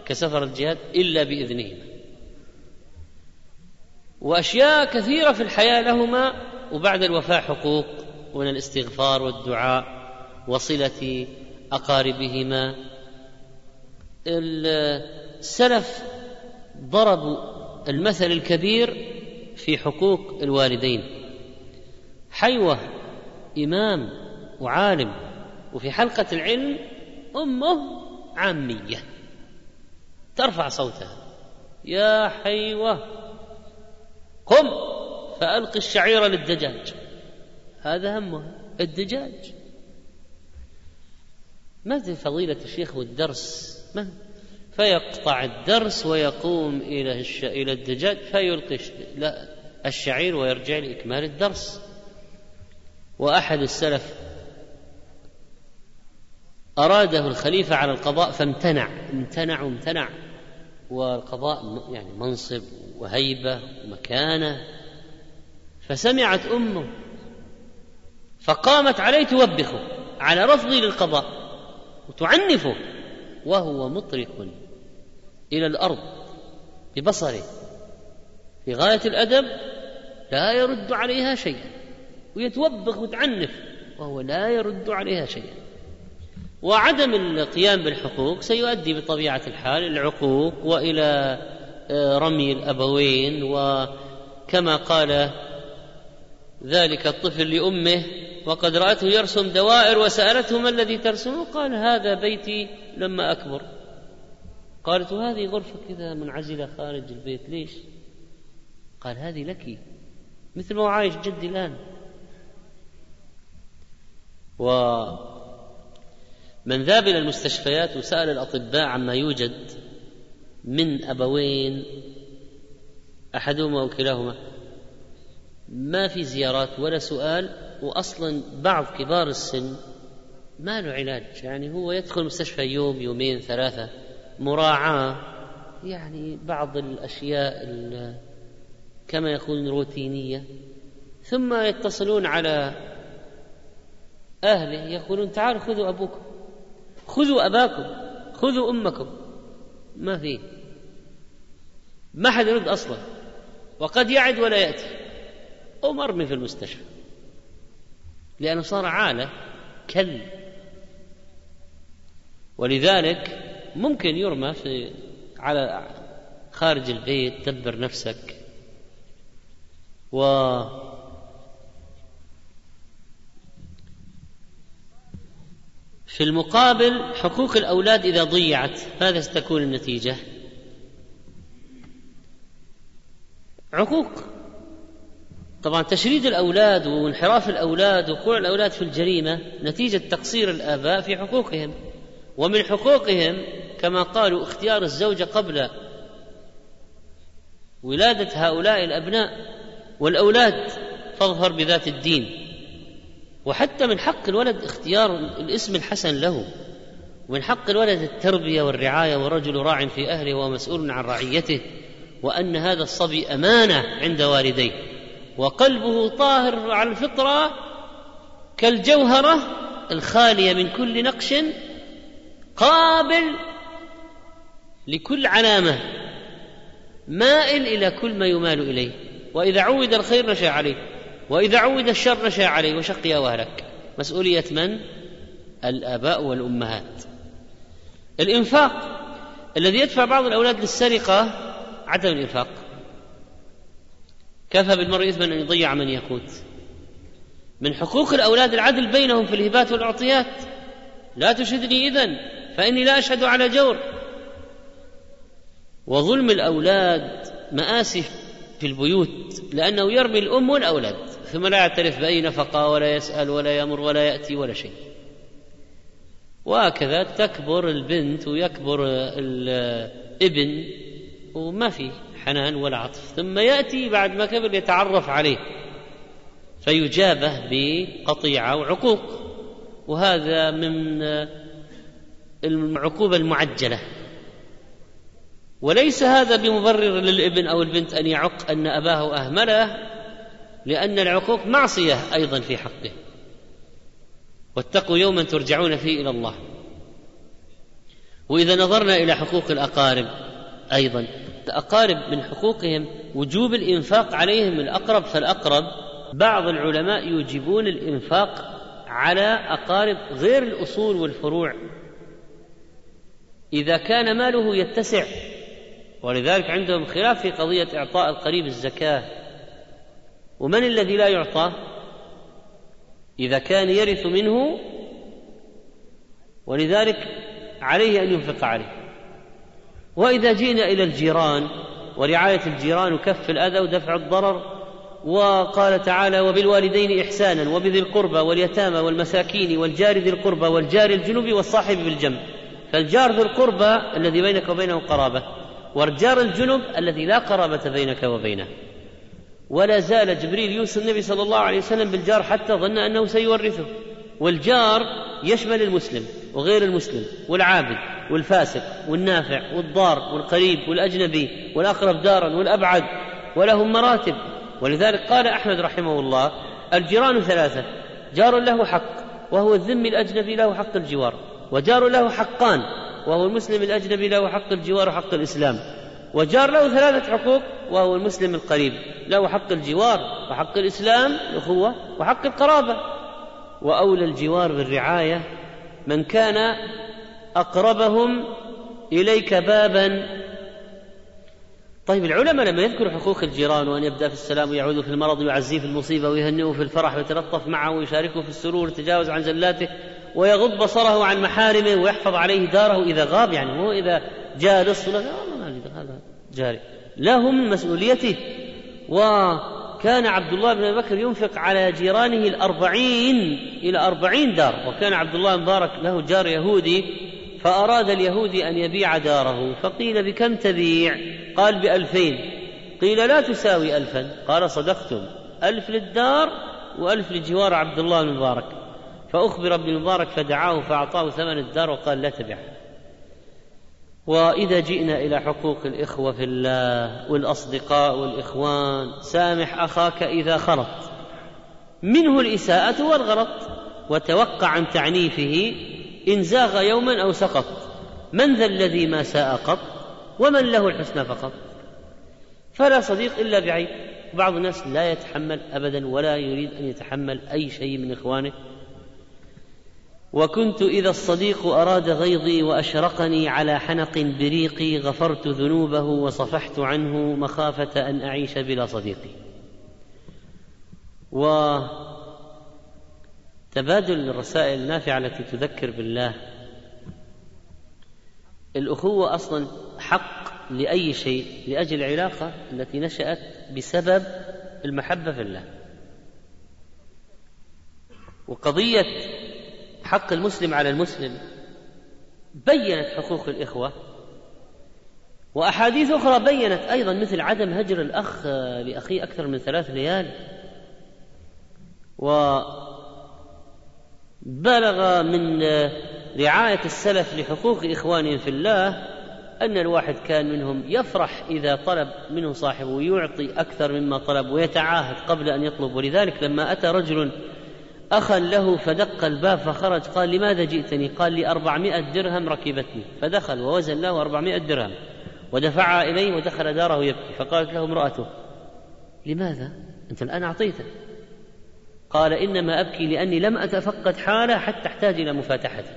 كسفر الجهاد إلا بإذنهما. وأشياء كثيرة في الحياة لهما وبعد الوفاة حقوق من الاستغفار والدعاء وصلة أقاربهما. السلف ضربوا المثل الكبير في حقوق الوالدين. حيوة إمام وعالم وفي حلقة العلم أمه عاميه ترفع صوتها. يا حيوة قم فألق الشعير للدجاج. هذا همها الدجاج. ما في فضيلة الشيخ والدرس؟ ما فيقطع الدرس ويقوم إلى الش... إلى الدجاج فيلقي الشعير ويرجع لإكمال الدرس. وأحد السلف أراده الخليفة على القضاء فامتنع امتنع وامتنع والقضاء يعني منصب وهيبة ومكانة. فسمعت أمه فقامت عليه توبخه على رفضه للقضاء وتعنفه وهو مطرق. إلى الأرض ببصره في غاية الأدب لا يرد عليها شيئا ويتوبخ وتعنف وهو لا يرد عليها شيئا وعدم القيام بالحقوق سيؤدي بطبيعة الحال إلى العقوق وإلى رمي الأبوين وكما قال ذلك الطفل لأمه وقد رأته يرسم دوائر وسألته ما الذي ترسمه؟ قال هذا بيتي لما أكبر. قالت وهذه غرفة كذا منعزلة خارج البيت ليش؟ قال هذه لك. مثل ما عايش جدي الآن. ومن ذهب إلى المستشفيات وسأل الأطباء عما يوجد من أبوين أحدهما أو كلاهما ما في زيارات ولا سؤال واصلا بعض كبار السن ما له علاج. يعني هو يدخل المستشفى يوم يومين ثلاثة. مراعاة. يعني بعض الأشياء كما يقولون روتينية. ثم يتصلون على أهله يقولون تعالوا خذوا أبوكم خذوا أباكم خذوا أمكم. ما في. ما حد يرد أصلا. وقد يعد ولا يأتي. أو مرمي في المستشفى. لأنه صار عالة كل. ولذلك ممكن يرمى في على خارج البيت دبر نفسك. و في المقابل حقوق الأولاد إذا ضيعت ماذا ستكون النتيجة؟ عقوق. طبعا تشريد الأولاد وانحراف الأولاد وقوع الأولاد في الجريمة نتيجة تقصير الآباء في حقوقهم. ومن حقوقهم كما قالوا اختيار الزوجة قبل ولادة هؤلاء الأبناء والأولاد فاظهر بذات الدين. وحتى من حق الولد اختيار الاسم الحسن له. ومن حق الولد التربية والرعاية والرجل راع في أهله ومسؤول عن رعيته وأن هذا الصبي أمانة عند والديه. وقلبه طاهر على الفطرة كالجوهرة الخالية من كل نقش قابل لكل علامة. مائل إلى كل ما يمال إليه. وإذا عود الخير نشأ عليه. وإذا عود الشر نشأ عليه. وشقي وهلك. مسؤولية من؟ الآباء والأمهات. الإنفاق. الذي يدفع بعض الأولاد للسرقة عدم الإنفاق. كفى بالمرء إثما أن يضيع من يقوت من حقوق الأولاد العدل بينهم في الهبات والأعطيات. لا تشهدني إذن. فإني لا أشهد على جور. وظلم الأولاد مآسي في البيوت لأنه يرمي الأم والأولاد ثم لا يعترف بأي نفقة ولا يسأل ولا يمر ولا يأتي ولا شيء. وهكذا تكبر البنت ويكبر الابن وما في حنان ولا عطف. ثم يأتي بعد ما كبر يتعرف عليه فيجابه بقطيعة وعقوق. وهذا من العقوبة المعجلة. وليس هذا بمبرر للابن أو البنت أن يعق أن أباه أهمله لأن العقوق معصية أيضا في حقه. واتقوا يوما ترجعون فيه إلى الله. وإذا نظرنا إلى حقوق الأقارب أيضا الأقارب من حقوقهم وجوب الإنفاق عليهم الأقرب فالأقرب بعض العلماء يوجبون الإنفاق على أقارب غير الأصول والفروع. إذا كان ماله يتسع ولذلك عندهم خلاف في قضية إعطاء القريب الزكاة. ومن الذي لا يعطى؟ إذا كان يرث منه ولذلك عليه أن ينفق عليه. وإذا جئنا إلى الجيران ورعاية الجيران وكف الأذى ودفع الضرر وقال تعالى وبالوالدين إحسانا وبذي القربى واليتامى والمساكين والجار ذي القربى والجار الجنوب والصاحب بالجنب فالجار ذي القربى الذي بينك وبينه قرابة. والجار الجنب الذي لا قرابة بينك وبينه. ولا زال جبريل يوصي النبي صلى الله عليه وسلم بالجار حتى ظن أنه سيورثه. والجار يشمل المسلم وغير المسلم والعابد والفاسق والنافع والضار والقريب والأجنبي والأقرب دارا والأبعد ولهم مراتب. ولذلك قال أحمد رحمه الله الجيران ثلاثة جار له حق وهو الذمي الأجنبي له حق الجوار وجار له حقان وهو المسلم الأجنبي له حق الجوار وحق الإسلام. وجار له ثلاثة حقوق وهو المسلم القريب. له حق الجوار وحق الإسلام الأخوة وحق القرابة. وأولى الجوار بالرعاية من كان أقربهم إليك بابا. طيب العلماء لما يذكروا حقوق الجيران وأن يبدأ في السلام ويعود في المرض ويعزيه في المصيبة ويهنئه في الفرح ويتلطف معه ويشاركه في السرور ويتجاوز عن زلاته ويغض بصره عن محارمه ويحفظ عليه داره إذا غاب يعني مو إذا جالس ولا والله هذا جاري. لهم مسؤوليته. وكان عبد الله بن بكر ينفق على جيرانه الأربعين إلى أربعين دار. وكان عبد الله مبارك له جار يهودي فأراد اليهودي أن يبيع داره. فقيل بكم تبيع؟ قال بألفين. قيل لا تساوي ألفا. قال صدقتم. ألف للدار وألف لجوار عبد الله المبارك. فأخبر ابن المبارك فدعاه فأعطاه ثمن الدار وقال لا تبع. وإذا جئنا إلى حقوق الإخوة في الله والأصدقاء والإخوان سامح أخاك إذا خلط منه الإساءة والغلط وتوقع عن تعنيفه إن زاغ يوما أو سقط. من ذا الذي ما ساء قط؟ ومن له الحسنى فقط. فلا صديق إلا بعيب بعض الناس لا يتحمل أبدا ولا يريد أن يتحمل أي شيء من إخوانه. وكنت إذا الصديق أراد غيظي وأشرقني على حنق بريقي غفرت ذنوبه وصفحت عنه مخافة أن أعيش بلا صديقي وتبادل الرسائل النافعة التي تذكر بالله. الأخوة أصلا حق لأي شيء لأجل العلاقة التي نشأت بسبب المحبة في الله. وقضية حق المسلم على المسلم. بينت حقوق الإخوة. وأحاديث أخرى بينت أيضا مثل عدم هجر الأخ لأخيه أكثر من ثلاث ليال. وبلغ من رعاية السلف لحقوق إخوانهم في الله أن الواحد كان منهم يفرح إذا طلب منه صاحبه يعطي أكثر مما طلب ويتعاهد قبل أن يطلب. ولذلك لما أتى رجل أخا له فدق الباب فخرج قال لماذا جئتني؟ قال لي أربعمائة درهم ركبتني. فدخل ووزن له أربعمائة درهم. ودفعها إليه ودخل داره يبكي. فقالت له امرأته لماذا؟ أنت الآن أعطيته. قال إنما أبكي لأني لم أتفقد حاله حتى أحتاج إلى مفاتحته.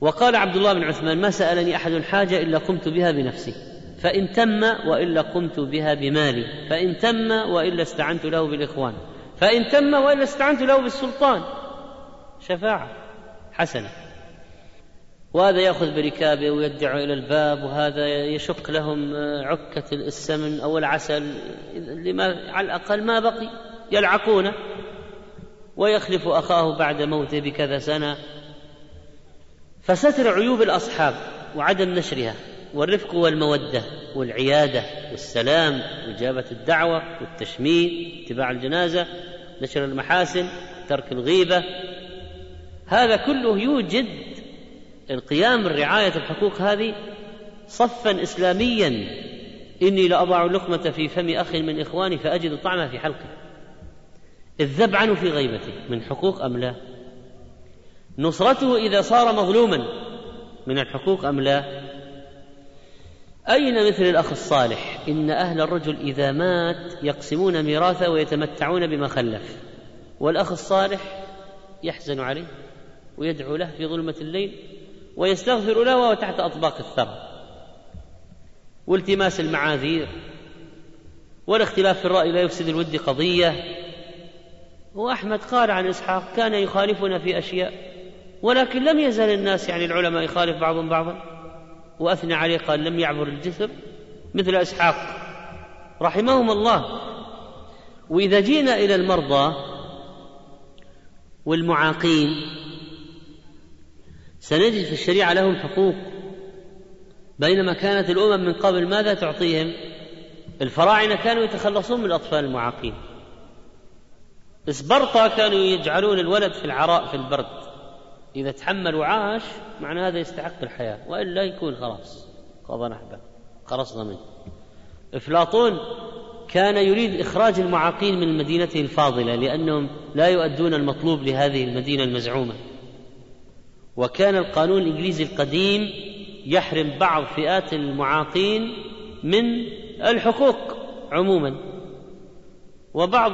وقال عبد الله بن عثمان ما سألني أحد حاجة إلا قمت بها بنفسي. فإن تم وإلا قمت بها بمالي. فإن تم وإلا استعنت له بالإخوان. فإن تم وإلا استعنت له بالسلطان. شفاعة حسنة. وهذا يأخذ بركابه ويدعو إلى الباب وهذا يشق لهم عكة السمن أو العسل لما على الأقل ما بقي يلعقونه. ويخلف أخاه بعد موته بكذا سنة. فستر عيوب الأصحاب وعدم نشرها. والرفق والمودة والعيادة والسلام وإجابة الدعوة والتشميت اتباع الجنازة نشر المحاسن ترك الغيبة. هذا كله يوجد القيام برعاية الحقوق هذه صفا إسلاميا. إني لأضع اللقمة في فم أخ من إخواني فأجد طعمها في حلقه. الذبعن في غيبته من حقوق أم لا؟ نصرته إذا صار مظلوما من الحقوق أم لا؟ أين مثل الأخ الصالح؟ إن أهل الرجل إذا مات يقسمون ميراثه ويتمتعون بما خلف. والأخ الصالح يحزن عليه ويدعو له في ظلمة الليل ويستغفر له وهو تحت أطباق الثرى. والتماس المعاذير والاختلاف في الرأي لا يفسد الود قضية. وأحمد قال عن إسحاق كان يخالفنا في أشياء ولكن لم يزل الناس يعني العلماء يخالف بعضهم بعضا. وأثنى عليه قال لم يعبر الجسر مثل إسحاق. رحمهم الله. وإذا جينا إلى المرضى والمعاقين سنجد في الشريعة لهم حقوق. بينما كانت الأمم من قبل ماذا تعطيهم؟ الفراعنة كانوا يتخلصون من الأطفال المعاقين. اسبرطا كانوا يجعلون الولد في العراء في البرد. إذا تحمل وعاش معنى هذا يستحق الحياة وإلا يكون خلاص قضى نحبه خلصنا منه. أفلاطون كان يريد إخراج المعاقين من مدينته الفاضلة لأنهم لا يؤدون المطلوب لهذه المدينة المزعومة. وكان القانون الإنجليزي القديم يحرم بعض فئات المعاقين من الحقوق عموما. وبعض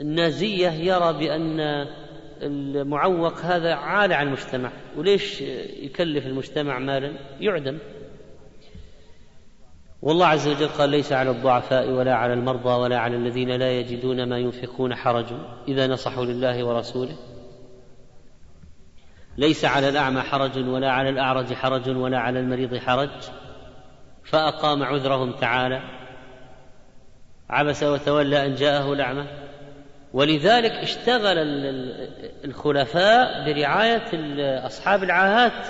النازية يرى بأن المعوق هذا عالة على المجتمع. وليش يكلف المجتمع مالا؟ يعدم. والله عز وجل قال ليس على الضعفاء ولا على المرضى ولا على الذين لا يجدون ما ينفقون حرج. إذا نصحوا لله ورسوله. ليس على الأعمى حرج ولا على الأعرج حرج ولا على المريض حرج. فأقام عذرهم تعالى. عبس وتولى أن جاءه الأعمى ولذلك اشتغل الخلفاء برعاية أصحاب العاهات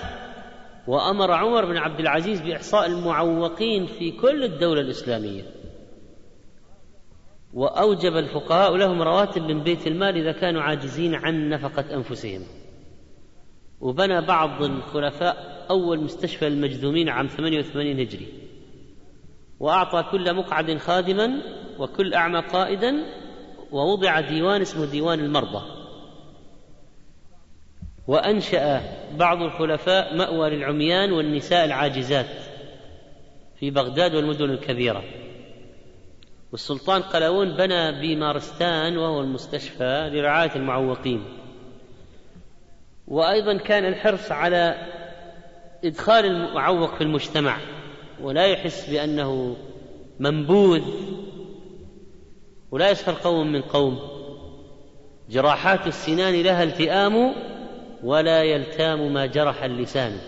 وأمر عمر بن عبد العزيز بإحصاء المعوقين في كل الدولة الإسلامية. وأوجب الفقهاء لهم رواتب من بيت المال إذا كانوا عاجزين عن نفقة أنفسهم. وبنى بعض الخلفاء أول مستشفى للمجذومين عام 88 هجري. وأعطى كل مقعد خادما وكل أعمى قائدا ووضع ديوان اسمه ديوان المرضى. وأنشأ بعض الخلفاء مأوى للعميان والنساء العاجزات في بغداد والمدن الكبيرة. والسلطان قلاوون بنى بمارستان وهو المستشفى لرعاية المعوقين. وأيضا كان الحرص على إدخال المعوق في المجتمع. ولا يحس بأنه منبوذ ولا يسخر قوم من قوم. جراحات السنان لها التئام ولا يلتام ما جرح اللسان.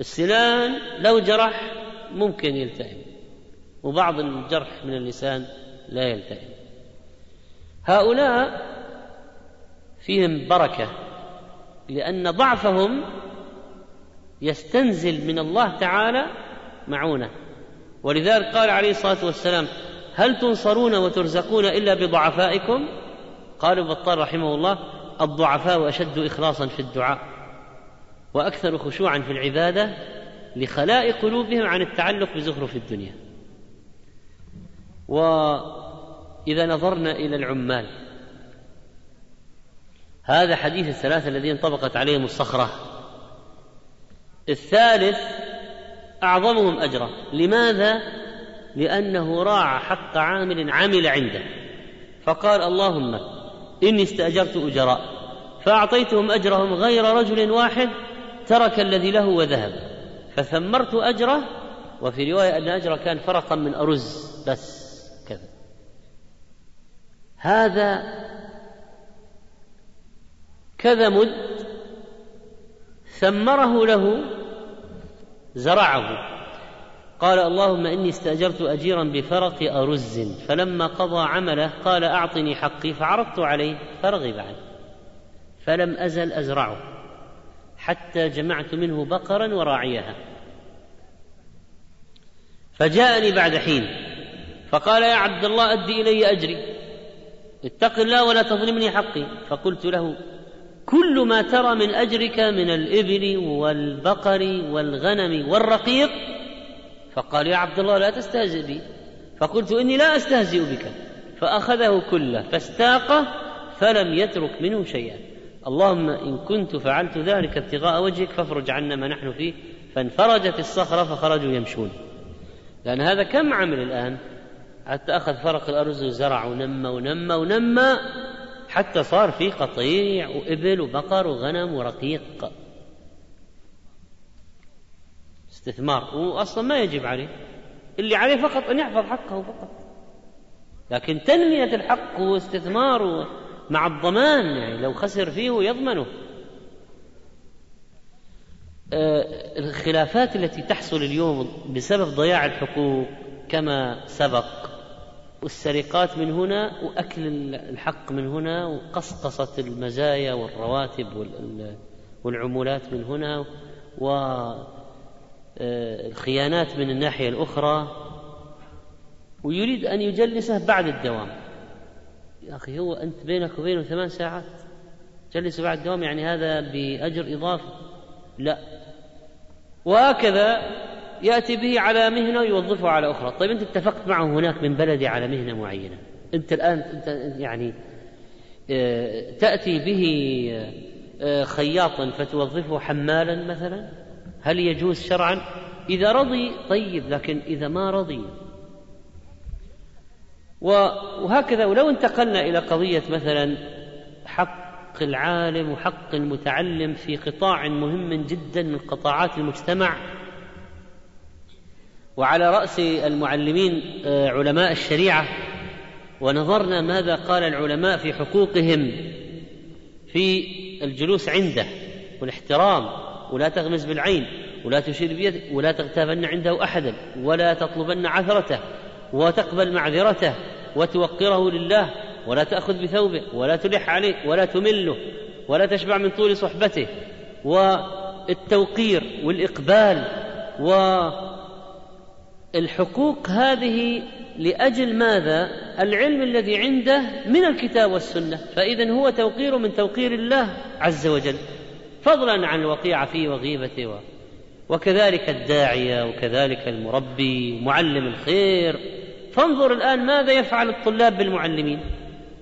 السنان لو جرح ممكن يلتئم وبعض الجرح من اللسان لا يلتئم. هؤلاء فيهم بركة لأن ضعفهم يستنزل من الله تعالى معونة. ولذلك قال عليه الصلاة والسلام هل تنصرون وترزقون إلا بضعفائكم؟ قال بطال رحمه الله الضعفاء أشد اخلاصا في الدعاء وأكثر خشوعا في العبادة لخلاء قلوبهم عن التعلق بزخرف الدنيا. وإذا نظرنا إلى العمال هذا حديث الثلاثة الذين انطبقت عليهم الصخرة. الثالث أعظمهم اجرا لماذا؟ لأنه راعى حق عامل عمل عنده. فقال اللهم إني استأجرت أجراء. فأعطيتهم أجرهم غير رجل واحد ترك الذي له وذهب. فثمرت أجره وفي رواية أن أجره كان فرقا من أرز. بس كذا. هذا كذا مد ثمره له زرعه. قال اللهم إني استأجرت أجيرا بفرق أرز فلما قضى عمله قال أعطني حقي. فعرضت عليه فرغب عنه فلم أزل أزرعه حتى جمعت منه بقرا وراعيها. فجاءني بعد حين فقال يا عبد الله اد إلي أجري. اتق الله ولا تظلمني حقي. فقلت له كل ما ترى من أجرك من الإبل والبقر والغنم والرقيق. فقال يا عبد الله لا تستهزئ بي. فقلت إني لا أستهزئ بك. فأخذه كله فاستاقه فلم يترك منه شيئا. اللهم إن كنت فعلت ذلك ابتغاء وجهك فافرج عنا ما نحن فيه. فانفرجت الصخرة فخرجوا يمشون. لأن هذا كم عمل الآن؟ حتى أخذ فرق الأرز وزرع ونمى ونمى ونمى حتى صار في قطيع وإبل وبقر وغنم ورقيق. استثمار. وأصلا ما يجب عليه. اللي عليه فقط أن يحفظ حقه فقط. لكن تنمية الحق واستثماره مع الضمان يعني لو خسر فيه يضمنه. آه، الخلافات التي تحصل اليوم بسبب ضياع الحقوق كما سبق. والسرقات من هنا وأكل الحق من هنا وقصقصة المزايا والرواتب والعمولات من هنا والخيانات آه، من الناحية الأخرى. ويريد أن يجلسه بعد الدوام. يا أخي هو أنت بينك وبينه ثمان ساعات. جلسه بعد الدوام يعني هذا بأجر اضافي لا. وهكذا يأتي به على مهنة ويوظفه على أخرى. طيب أنت اتفقت معه هناك من بلدي على مهنة معينة. أنت الآن أنت يعني آه، تأتي به آه، خياطا فتوظفه حمالا مثلا؟ هل يجوز شرعا؟ إذا رضي طيب لكن إذا ما رضي. وهكذا ولو انتقلنا إلى قضية مثلا حق العالم وحق المتعلم في قطاع مهم جدا من قطاعات المجتمع وعلى رأس المعلمين آه، علماء الشريعة ونظرنا ماذا قال العلماء في حقوقهم في الجلوس عنده والاحترام ولا تغمز بالعين ولا تشير بيدك ولا تغتابن عنده أحدا ولا تطلبن عثرته وتقبل معذرته وتوقره لله ولا تأخذ بثوبه ولا تلح عليه ولا تمله ولا تشبع من طول صحبته. والتوقير والإقبال و الحقوق هذه لأجل ماذا؟ العلم الذي عنده من الكتاب والسنة. فاذا هو توقير من توقير الله عز وجل. فضلا عن الوقيعه فيه وغيبته و... وكذلك الداعيه وكذلك المربي معلم الخير. فانظر الآن ماذا يفعل الطلاب بالمعلمين.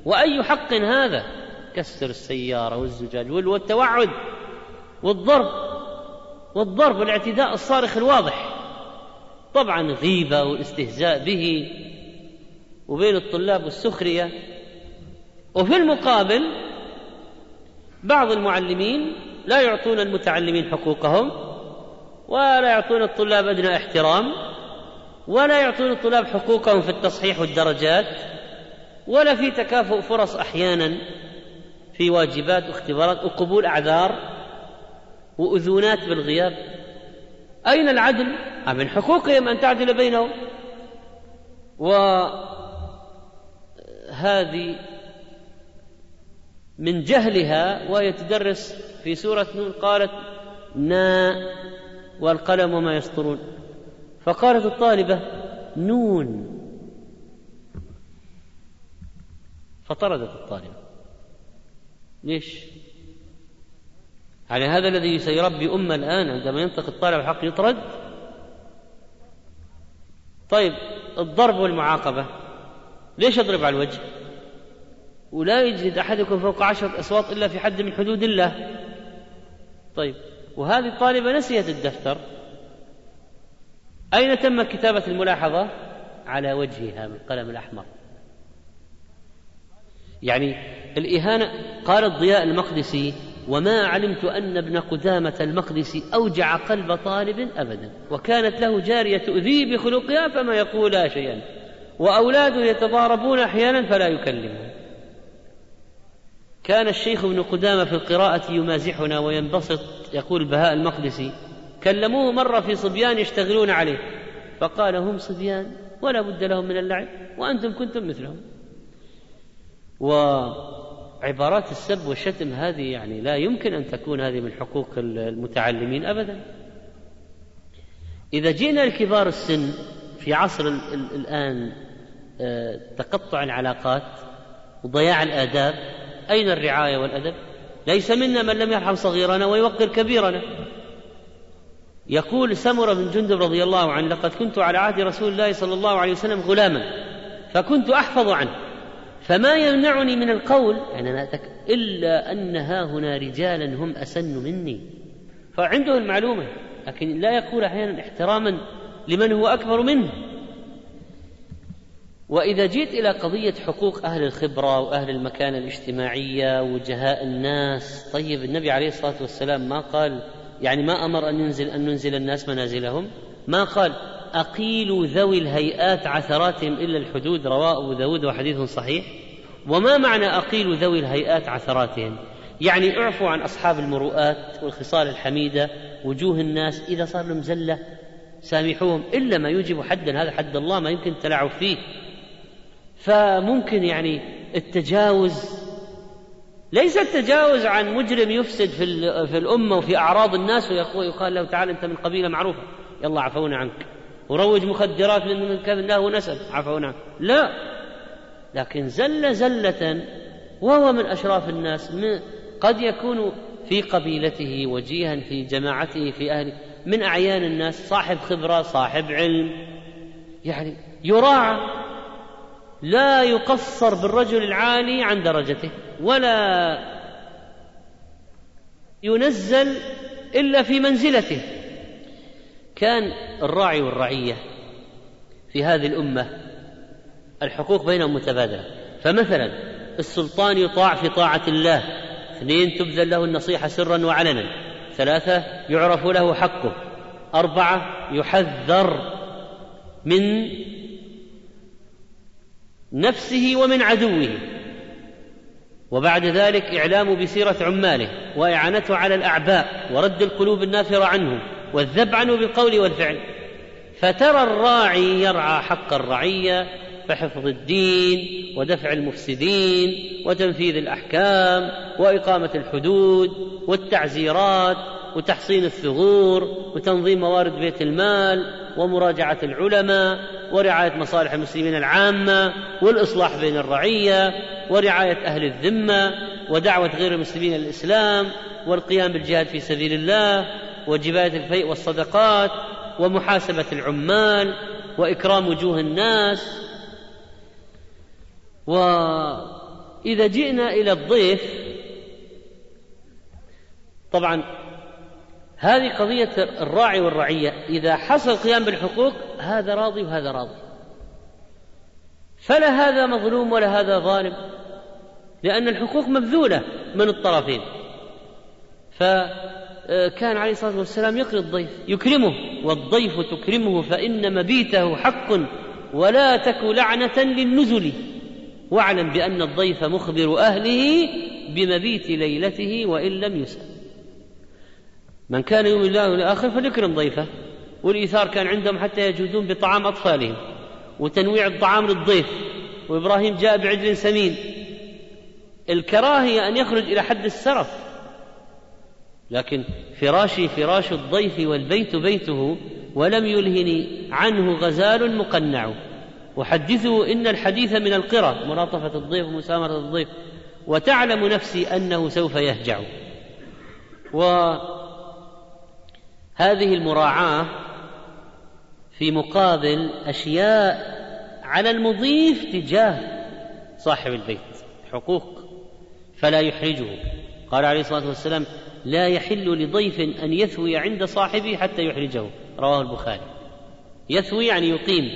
وأي حق هذا؟ كسر السيارة والزجاج والتوعد والضرب. والضرب والاعتداء الصارخ الواضح. طبعا غيبة والاستهزاء به وبين الطلاب والسخرية. وفي المقابل بعض المعلمين لا يعطون المتعلمين حقوقهم ولا يعطون الطلاب أدنى احترام ولا يعطون الطلاب حقوقهم في التصحيح والدرجات ولا في تكافؤ فرص أحيانا في واجبات واختبارات وقبول أعذار وأذونات بالغياب. أين العدل؟ من حقوقهم أن تعدل بينهم؟ وهذه من جهلها وهي تدرس في سورة نون قالت نا والقلم وما يسطرون فقالت الطالبة نون فطردت الطالبة. ليش؟ يعني هذا الذي سيربي أمة الآن عندما ينطق الطالب الحق يطرد؟ طيب الضرب والمعاقبة ليش أضرب على الوجه؟ ولا يجد أحدكم فوق عشرة أصوات إلا في حد من حدود الله. طيب وهذه الطالبة نسيت الدفتر. أين تم كتابة الملاحظة؟ على وجهها بالقلم الأحمر. يعني الإهانة قال الضياء المقدسي وما علمت أن ابن قدامة المقدسي أوجع قلب طالب أبدا وكانت له جارية تؤذيه بخلقها فما يقول لا شيئا وأولاده يتضاربون أحيانا فلا يكلمهم كان الشيخ ابن قدامة في القراءة يمازحنا وينبسط يقول بهاء المقدسي كلموه مرة في صبيان يشتغلون عليه. فقال هم صبيان ولا بد لهم من اللعب وأنتم كنتم مثلهم. و عبارات السب والشتم هذه يعني لا يمكن أن تكون هذه من حقوق المتعلمين ابدا. إذا جئنا لكبار السن في عصر الآن آه، تقطع العلاقات وضياع الآداب أين الرعاية والأدب؟ ليس منا من لم يرحم صغيرنا ويوقر كبيرنا. يقول سمرة بن جندب رضي الله عنه لقد كنت على عهد رسول الله صلى الله عليه وسلم غلاما فكنت أحفظ عنه. فما يمنعني من القول يعني أنا أتك... إلا أن ها هنا رجالا هم أسن مني. فعنده المعلومة لكن لا يقول أحيانا احتراما لمن هو أكبر منه. وإذا جيت إلى قضية حقوق أهل الخبرة وأهل المكانة الاجتماعية وجهاء الناس طيب النبي عليه الصلاة والسلام ما قال يعني ما أمر أن ينزل أن ننزل الناس منازلهم؟ ما قال. أقيلوا ذوي الهيئات عثراتهم إلا الحدود رواه أبو داود وحديث صحيح. وما معنى أقيلوا ذوي الهيئات عثراتهم؟ يعني اعفوا عن أصحاب المروءات والخصال الحميدة وجوه الناس إذا صار لهم زلة سامحوهم إلا ما يوجب حدا هذا حد الله ما يمكن التلاعب فيه. فممكن يعني التجاوز ليس التجاوز عن مجرم يفسد في في الأمة وفي أعراض الناس ويقال له تعال أنت من قبيلة معروفة يلا عفونا عنك. وروج مخدرات من كذا له نسب. عفونا عنك لا. لكن زل زلة وهو من أشراف الناس قد يكون في قبيلته وجيها في جماعته في أهله من أعيان الناس صاحب خبرة صاحب علم. يعني يراعى لا يقصر بالرجل العالي عن درجته ولا ينزل إلا في منزلته. كان الراعي والرعية في هذه الأمة الحقوق بينهم متبادلة. فمثلا السلطان يطاع في طاعة الله اثنين تبذل له النصيحة سرا وعلنا ثلاثة يعرف له حقه أربعة يحذر من نفسه ومن عدوه. وبعد ذلك إعلام بسيرة عماله وإعانته على الأعباء ورد القلوب النافرة عنه والذب عنه بالقول والفعل. فترى الراعي يرعى حق الرعية فحفظ الدين ودفع المفسدين وتنفيذ الأحكام وإقامة الحدود والتعزيرات وتحصين الثغور وتنظيم موارد بيت المال ومراجعة العلماء ورعاية مصالح المسلمين العامة والإصلاح بين الرعية ورعاية أهل الذمة ودعوة غير المسلمين الإسلام والقيام بالجهاد في سبيل الله وجباية الفيء والصدقات ومحاسبة العمال وإكرام وجوه الناس. وإذا جئنا إلى الضيف طبعا هذه قضية الراعي والرعية. إذا حصل القيام بالحقوق هذا راضي وهذا راضي. فلا هذا مظلوم ولا هذا ظالم لأن الحقوق مبذولة من الطرفين. فكان عليه الصلاة والسلام يقري الضيف يكرمه والضيف تكرمه فإن مبيته حق ولا تك لعنة للنزل. واعلم بأن الضيف مخبر أهله بمبيت ليلته وإن لم يسأل. من كان يؤمن الله والآخر فليكرم ضيفه. والإيثار كان عندهم حتى يجودون بطعام أطفالهم. وتنويع الطعام للضيف. وإبراهيم جاء بعجل سمين. الكراهية أن يخرج إلى حد السرف. لكن فراشي فراش الضيف والبيت بيته ولم يلهني عنه غزال مقنع. وحدثوا إن الحديث من القرى ملاطفة الضيف ومسامرة الضيف وتعلم نفسي أنه سوف يهجع. و هذه المراعاة في مقابل أشياء على المضيف تجاه صاحب البيت حقوق فلا يحرجه. قال عليه الصلاة والسلام لا يحل لضيف أن يثوي عند صاحبه حتى يحرجه. رواه البخاري. يثوي يعني يقيم.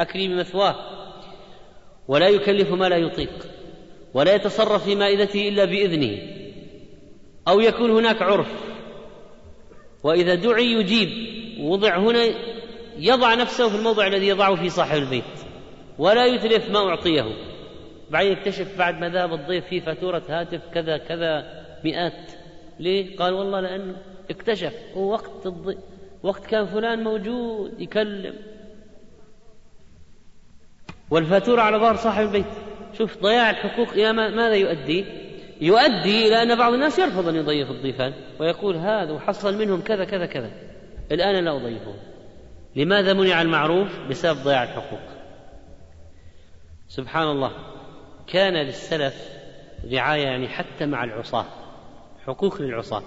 أكرم مثواه. ولا يكلف ما لا يطيق. ولا يتصرف في مائدته إلا بإذنه. أو يكون هناك عرف. وإذا دعي يجيب. وضع هنا يضع نفسه في الموضع الذي يضعه في صاحب البيت. ولا يتلف ما أعطيه. بعدين يكتشف بعد ما ذهب الضيف في فاتورة هاتف كذا كذا مئات ليه؟ قال والله لأنه اكتشف هو وقت الضيف وقت كان فلان موجود يكلم. والفاتورة على ظهر صاحب البيت. شوف ضياع الحقوق إلى ماذا يؤدي؟ يؤدي إلى أن بعض الناس يرفض أن يضيف الضيفان ويقول هذا وحصل منهم كذا كذا كذا. الآن لا أضيفه. لماذا منع المعروف؟ بسبب ضياع الحقوق. سبحان الله كان للسلف رعاية يعني حتى مع العصاة. حقوق للعصاة.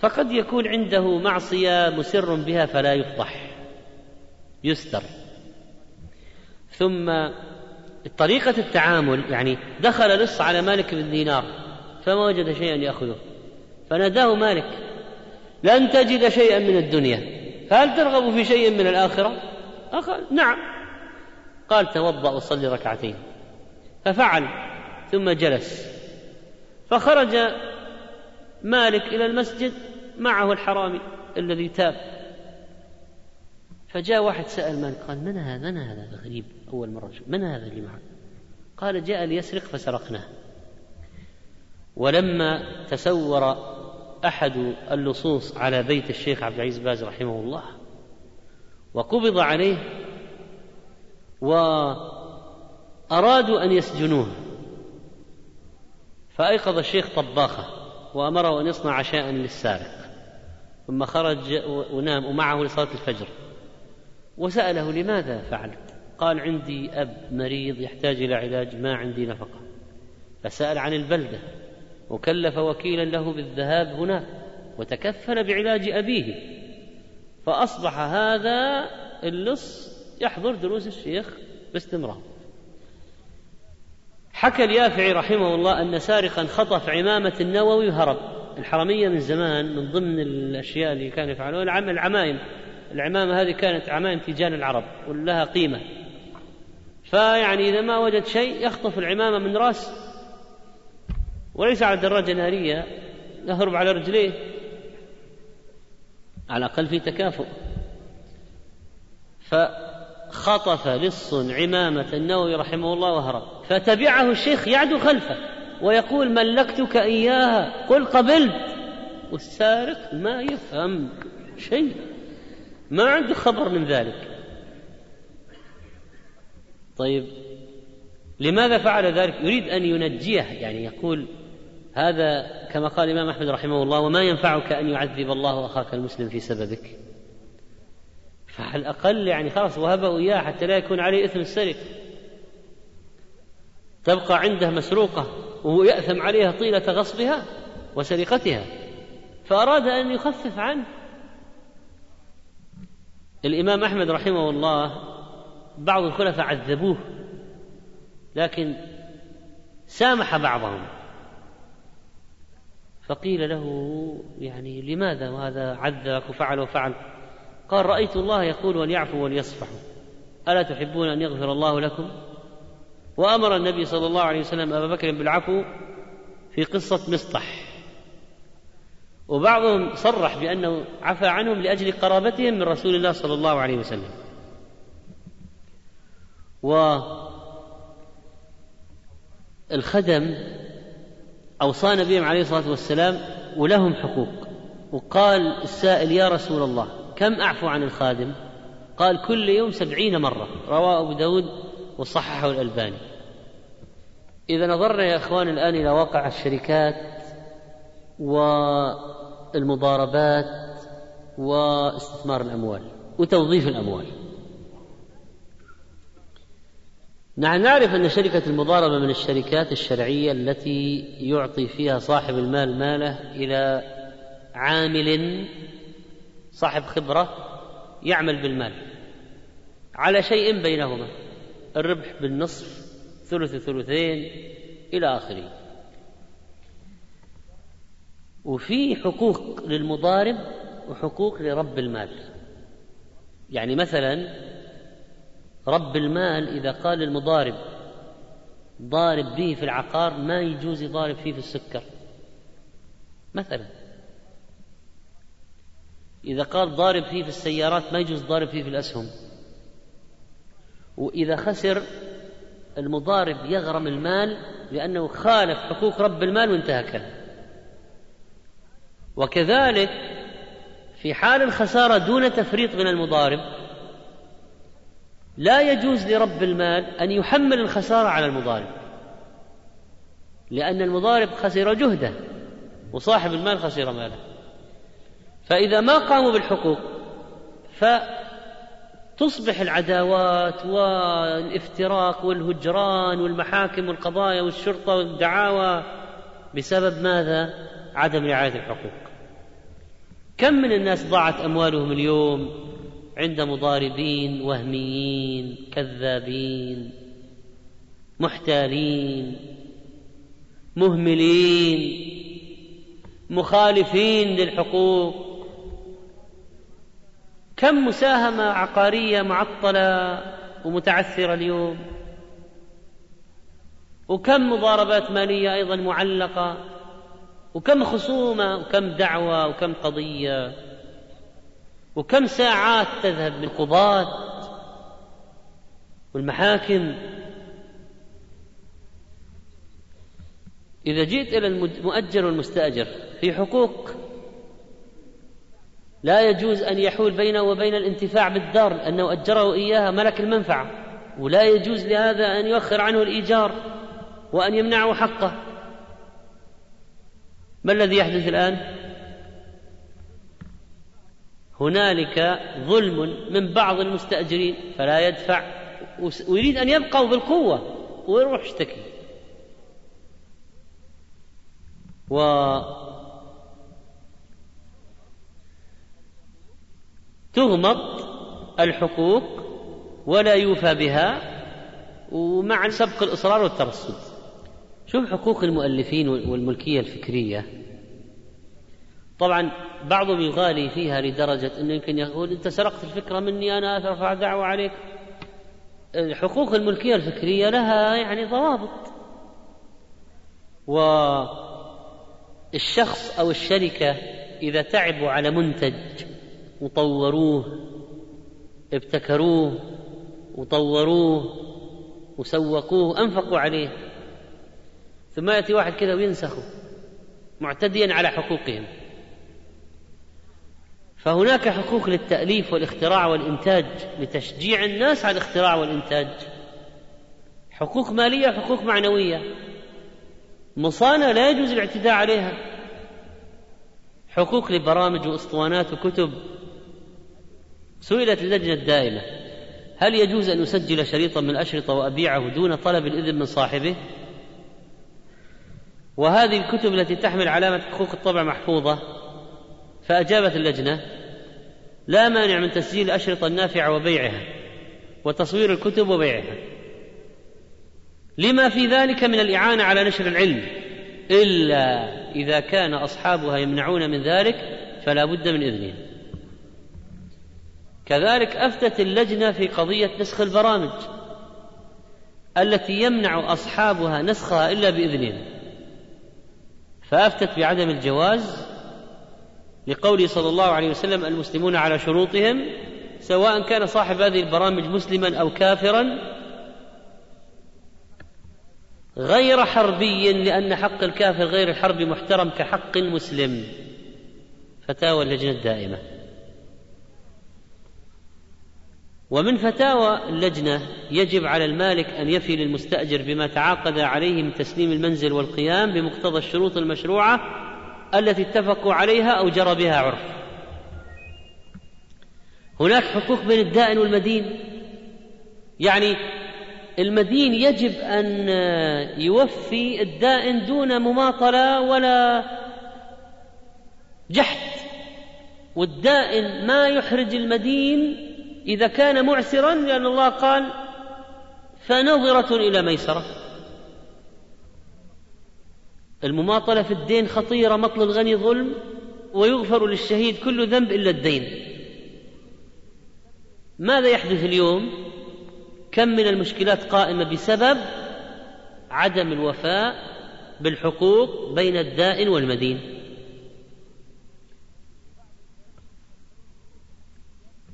فقد يكون عنده معصية مسر بها فلا يفضح. يستر. ثم طريقة التعامل يعني دخل لص على مالك بن دينار فما وجد شيئا يأخذه. فناداه مالك لن تجد شيئا من الدنيا فهل ترغب في شيء من الآخرة؟ أخذ نعم. قال توضأ وصلي ركعتين. ففعل ثم جلس. فخرج مالك إلى المسجد معه الحرامي الذي تاب. فجاء واحد سأل مالك قال من هذا؟ من هذا غريب أول مرة من هذا اللي معه قال جاء ليسرق فسرقناه. ولما تسور أحد اللصوص على بيت الشيخ عبد العزيز باز رحمه الله وقبض عليه وأرادوا أن يسجنوه فأيقظ الشيخ طباخة. وأمره أن يصنع عشاء للسارق ثم خرج ونام ومعه لصلاة الفجر. وسأله لماذا فعلت قال عندي أب مريض يحتاج إلى علاج ما عندي نفقة. فسأل عن البلدة وكلف وكيلا له بالذهاب هناك وتكفل بعلاج أبيه. فأصبح هذا اللص يحضر دروس الشيخ باستمرار. حكى اليافعي رحمه الله أن سارقا خطف عمامة النووي وهرب. الحرمية من زمان من ضمن الأشياء اللي كانوا يفعلونها العمائم العمامة هذه كانت عمائم تيجان العرب ولها قيمة. فيعني إذا ما وجد شيء يخطف العمامة من رأس. وليس على دراجة نارية يهرب على رجليه. على الأقل في تكافؤ. فخطف لص عمامة النووي رحمه الله وهرب فتبعه الشيخ يعدو خلفه ويقول ملكتك إياها. قل قبلت. والسارق ما يفهم شيء ما عنده خبر من ذلك. طيب لماذا فعل ذلك؟ يريد أن ينجيه يعني يقول هذا كما قال الإمام أحمد رحمه الله وما ينفعك أن يعذب الله أخاك المسلم في سببك. فعلى الأقل يعني خلاص وهبه إياه حتى لا يكون عليه إثم السرقة تبقى عنده مسروقة وهو يأثم عليها طيلة غصبها وسرقتها. فأراد أن يخفف عنه. الإمام أحمد رحمه الله بعض الخلفاء عذبوه لكن سامح بعضهم. فقيل له يعني لماذا وهذا عذبك وفعل وفعل؟ قال رأيت الله يقول وليعفوا وليصفحوا ألا تحبون أن يغفر الله لكم؟ وأمر النبي صلى الله عليه وسلم أبا بكر بالعفو في قصة مصطح. وبعضهم صرح بأنه عفى عنهم لأجل قرابتهم من رسول الله صلى الله عليه وسلم. والخدم أوصانا بهم عليه الصلاة والسلام ولهم حقوق. وقال السائل يا رسول الله كم أعفو عن الخادم؟ قال كل يوم سبعين مرة. رواه أبو داود وصححه الألباني. إذا نظرنا يا إخوان الآن إلى واقع الشركات والمضاربات واستثمار الأموال وتوظيف الأموال. نحن نعرف أن شركة المضاربة من الشركات الشرعية التي يعطي فيها صاحب المال ماله إلى عامل صاحب خبرة يعمل بالمال على شيء بينهما الربح بالنصف ثلث ثلثين إلى آخره. وفي حقوق للمضارب وحقوق لرب المال. يعني مثلا رب المال إذا قال للمضارب ضارب به في العقار ما يجوز يضارب فيه في السكر. مثلا إذا قال ضارب فيه في السيارات ما يجوز ضارب فيه في الأسهم. وإذا خسر المضارب يغرم المال لأنه خالف حقوق رب المال وانتهكها وكذلك في حال الخسارة دون تفريط من المضارب لا يجوز لرب المال أن يحمل الخسارة على المضارب. لأن المضارب خسر جهده وصاحب المال خسر ماله. فإذا ما قاموا بالحقوق فتصبح العداوات والإفتراق والهجران والمحاكم والقضايا والشرطة والدعاوى بسبب ماذا؟ عدم رعاية الحقوق كم من الناس ضاعت أموالهم اليوم عند مضاربين وهميين كذابين محتالين مهملين مخالفين للحقوق كم مساهمة عقارية معطلة ومتعثرة اليوم؟ وكم مضاربات مالية أيضا معلقة؟ وكم خصومة؟ وكم دعوة؟ وكم قضية؟ وكم ساعات تذهب بالقضاة والمحاكم؟ إذا جئت إلى المؤجر والمستأجر في حقوق لا يجوز أن يحول بينه وبين الانتفاع بالدار لأنه أجره إياها ملك المنفعة. ولا يجوز لهذا أن يؤخر عنه الإيجار وأن يمنعه حقه. ما الذي يحدث الآن؟ هنالك ظلم من بعض المستأجرين فلا يدفع. ويريد أن يبقوا بالقوة ويروح يشتكي. و تغمط الحقوق ولا يوفى بها ومع سبق الإصرار والترصد. شوف حقوق المؤلفين والملكية الفكرية؟ طبعا بعضهم يغالي فيها لدرجة أنه يمكن يقول أنت سرقت الفكرة مني أنا أرفع دعوة عليك. حقوق الملكية الفكرية لها يعني ضوابط. والشخص أو الشركة إذا تعبوا على منتج وطوروه ابتكروه وطوروه وسوقوه أنفقوا عليه. ثم يأتي واحد كذا وينسخه معتديا على حقوقهم. فهناك حقوق للتأليف والاختراع والإنتاج لتشجيع الناس على الاختراع والإنتاج. حقوق مالية وحقوق معنوية. مصانع لا يجوز الاعتداء عليها. حقوق لبرامج وأسطوانات وكتب. سئلت اللجنة الدائمة هل يجوز أن أسجل شريطا من الأشرطة وأبيعه دون طلب الإذن من صاحبه؟ وهذه الكتب التي تحمل علامة حقوق الطبع محفوظة. فأجابت اللجنة لا مانع من تسجيل الأشرطة النافعة وبيعها وتصوير الكتب وبيعها. لما في ذلك من الإعانة على نشر العلم إلا إذا كان أصحابها يمنعون من ذلك فلا بد من إذنهم كذلك أفتت اللجنة في قضية نسخ البرامج التي يمنع أصحابها نسخها إلا بإذنهم. فأفتت بعدم الجواز لقوله صلى الله عليه وسلم المسلمون على شروطهم سواء كان صاحب هذه البرامج مسلما أو كافرا غير حربي لأن حق الكافر غير الحرب محترم كحق المسلم. فتاوى اللجنة الدائمة. ومن فتاوى اللجنة يجب على المالك أن يفي للمستأجر بما تعاقد عليه من تسليم المنزل والقيام بمقتضى الشروط المشروعة التي اتفقوا عليها أو جرى بها عرف. هناك حقوق بين الدائن والمدين. يعني المدين يجب أن يوفي الدائن دون مماطلة ولا جحد والدائن ما يحرج المدين إذا كان معسرا لأن الله قال فنظرة إلى ميسرة. المماطلة في الدين خطيرة مطل الغني ظلم ويغفر للشهيد كل ذنب إلا الدين. ماذا يحدث اليوم؟ كم من المشكلات قائمة بسبب عدم الوفاء بالحقوق بين الدائن والمدين.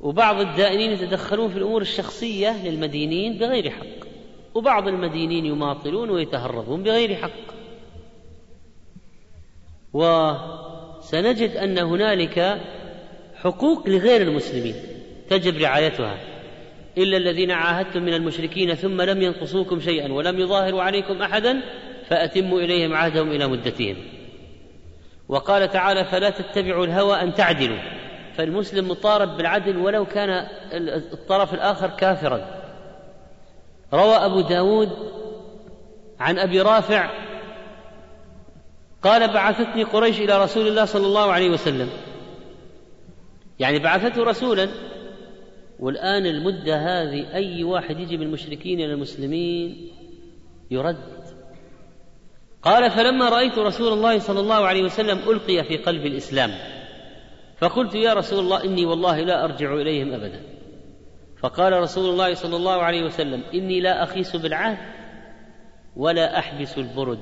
وبعض الدائنين يتدخلون في الأمور الشخصية للمدينين بغير حق. وبعض المدينين يماطلون ويتهربون بغير حق. وسنجد أن هنالك حقوق لغير المسلمين تجب رعايتها. إلا الذين عاهدتم من المشركين ثم لم ينقصوكم شيئا ولم يظاهروا عليكم احدا فأتموا إليهم عهدهم إلى مدتهم. وقال تعالى فلا تتبعوا الهوى أن تعدلوا. فالمسلم مطالب بالعدل ولو كان الطرف الآخر كافرا. روى أبو داود عن أبي رافع قال بعثتني قريش إلى رسول الله صلى الله عليه وسلم. يعني بعثته رسولا. والآن المدة هذه أي واحد يجي من المشركين إلى المسلمين يرد. قال فلما رأيت رسول الله صلى الله عليه وسلم ألقي في قلب الإسلام. فقلت يا رسول الله إني والله لا أرجع إليهم أبدا. فقال رسول الله صلى الله عليه وسلم إني لا أخيس بالعهد ولا أحبس البرد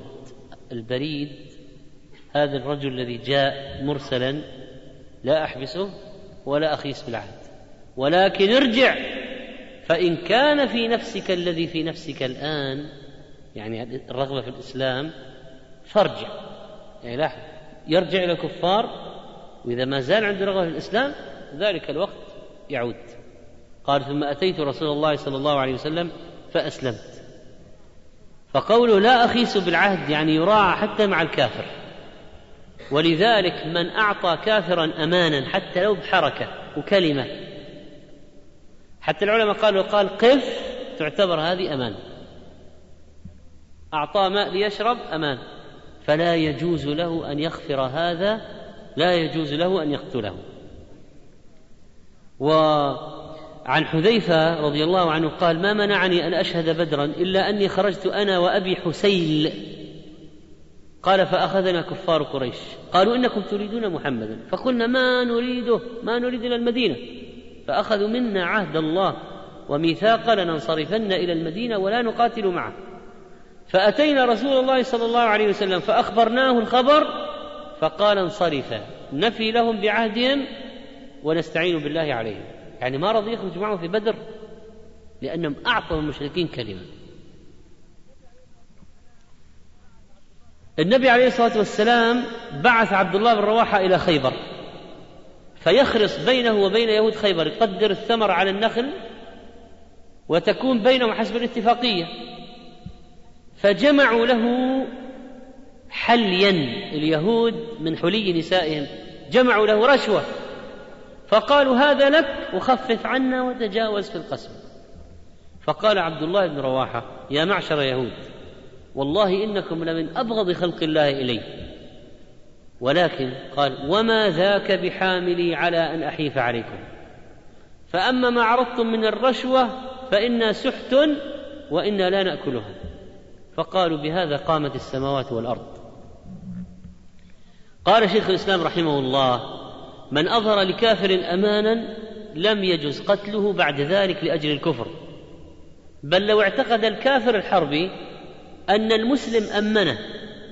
البريد. هذا الرجل الذي جاء مرسلا لا أحبسه ولا أخيس بالعهد. ولكن ارجع فإن كان في نفسك الذي في نفسك الآن يعني الرغبة في الإسلام فارجع. يعني لاحظ يرجع إلى الكفار وإذا ما زال عنده رغبة في الإسلام ذلك الوقت يعود. قال ثم أتيت رسول الله صلى الله عليه وسلم فأسلمت. فقوله لا أخيس بالعهد يعني يراعى حتى مع الكافر. ولذلك من أعطى كافرا أمانا حتى لو بحركة وكلمة. حتى العلماء قالوا قال قف تعتبر هذه أمان. أعطاه ماء ليشرب أمان. فلا يجوز له أن يغفر هذا لا يجوز له أن يقتله. وعن حذيفة رضي الله عنه قال ما منعني أن أشهد بدرا إلا أني خرجت أنا وأبي حسيل قال فأخذنا كفار قريش. قالوا إنكم تريدون محمدا. فقلنا ما نريده ما نريد إلى المدينة. فأخذوا منا عهد الله وميثاق لننصرفن إلى المدينة ولا نقاتل معه. فأتينا رسول الله صلى الله عليه وسلم فأخبرناه الخبر فقال انصرفا نفي لهم بعهدهم ونستعين بالله عليهم. يعني ما رضي يخرج معه في بدر لأنهم أعطوا المشركين كلمة. النبي عليه الصلاة والسلام بعث عبد الله بن رواحة إلى خيبر. فيخرص بينه وبين يهود خيبر. يقدر الثمر على النخل وتكون بينهم حسب الاتفاقية. فجمعوا له حليا اليهود من حلي نسائهم جمعوا له رشوة فقالوا هذا لك وخفف عنا وتجاوز في القسم. فقال عبد الله بن رواحة يا معشر يهود والله إنكم لمن أبغض خلق الله إلي. ولكن قال وما ذاك بحاملي على أن أحيف عليكم. فأما ما عرضتم من الرشوة فإنا سحت وإنا لا نأكلها فقالوا بهذا قامت السماوات والأرض. قال شيخ الإسلام رحمه الله من أظهر لكافر أمانا لم يجز قتله بعد ذلك لأجل الكفر بل لو اعتقد الكافر الحربي أن المسلم أمنه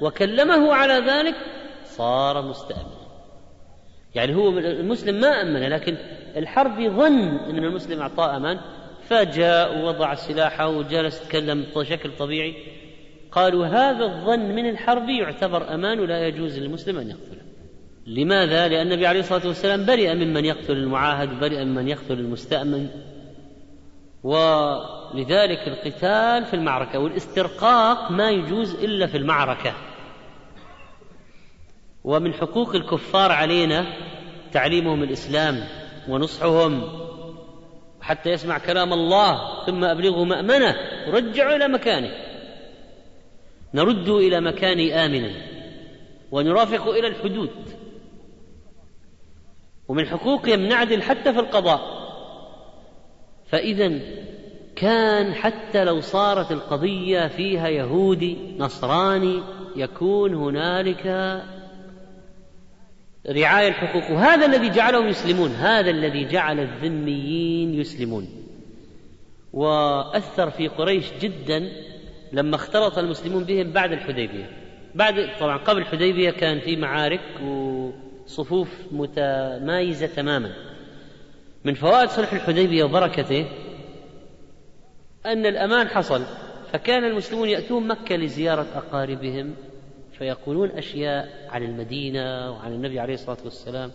وكلمه على ذلك صار مستأمنا. يعني هو المسلم ما أمنه لكن الحربي ظن أن المسلم أعطاه أمان فجاء ووضع سلاحه وجلس يتكلم بشكل طبيعي قالوا هذا الظن من الحرب يعتبر أمان ولا يجوز للمسلم أن يقتله. لماذا؟ لأن النبي عليه الصلاة والسلام برئ ممن يقتل المعاهد وبرئ ممن يقتل المستأمن. ولذلك القتال في المعركة والاسترقاق ما يجوز إلا في المعركة. ومن حقوق الكفار علينا تعليمهم الإسلام ونصحهم حتى يسمع كلام الله ثم أبلغه مأمنة ورجعوا إلى مكانه. نرد إلى مكان آمنا ونرافق إلى الحدود. ومن حقوقهم نعدل حتى في القضاء. فإذا كان حتى لو صارت القضية فيها يهودي نصراني يكون هنالك رعاية الحقوق. وهذا الذي جعلهم يسلمون هذا الذي جعل الذميين يسلمون. وأثر في قريش جدا. لما اختلط المسلمون بهم بعد الحديبية. بعد طبعا قبل الحديبية كان في معارك وصفوف متمايزة تماما. من فوائد صلح الحديبية وبركته أن الأمان حصل فكان المسلمون يأتون مكة لزيارة أقاربهم فيقولون أشياء عن المدينة وعن النبي عليه الصلاة والسلام.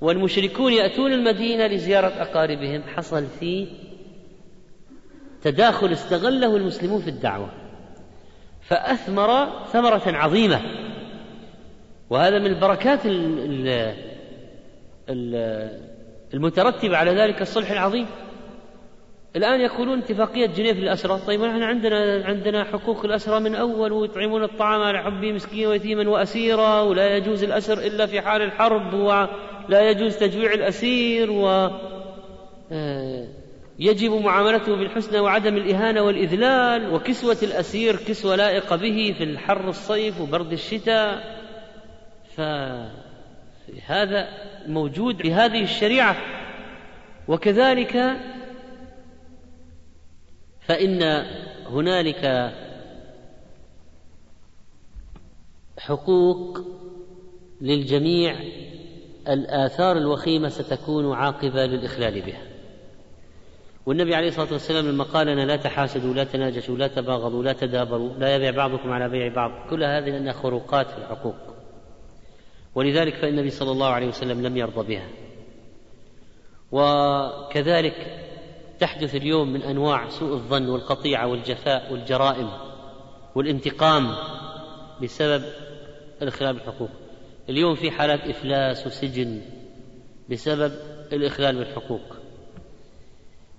والمشركون يأتون المدينة لزيارة أقاربهم. حصل فيه تداخل استغله المسلمون في الدعوة. فأثمر ثمرة عظيمة. وهذا من البركات المترتبة على ذلك الصلح العظيم. الآن يقولون اتفاقية جنيف للأسرى طيب نحن عندنا عندنا حقوق الأسرى من أول ويطعمون الطعام على حبه مسكينا ويتيما وأسيرا ولا يجوز الأسر إلا في حال الحرب ولا يجوز تجويع الأسير و آه، يجب معاملته بالحسنى وعدم الإهانة والإذلال وكسوة الأسير كسوة لائقة به في الحر الصيف وبرد الشتاء. فهذا موجود في هذه الشريعة. وكذلك فإن هنالك حقوق للجميع الآثار الوخيمة ستكون عاقبة للإخلال بها. والنبي عليه الصلاة والسلام لما قال لنا لا تحاسدوا لا تناجشوا لا تباغضوا لا تدابروا لا يبيع بعضكم على بيع بعض كل هذه لأنها خروقات في الحقوق. ولذلك فالنبي صلى الله عليه وسلم لم يرضى بها. وكذلك تحدث اليوم من أنواع سوء الظن والقطيعة والجفاء والجرائم والانتقام بسبب الإخلال بالحقوق. اليوم في حالات إفلاس وسجن بسبب الإخلال بالحقوق.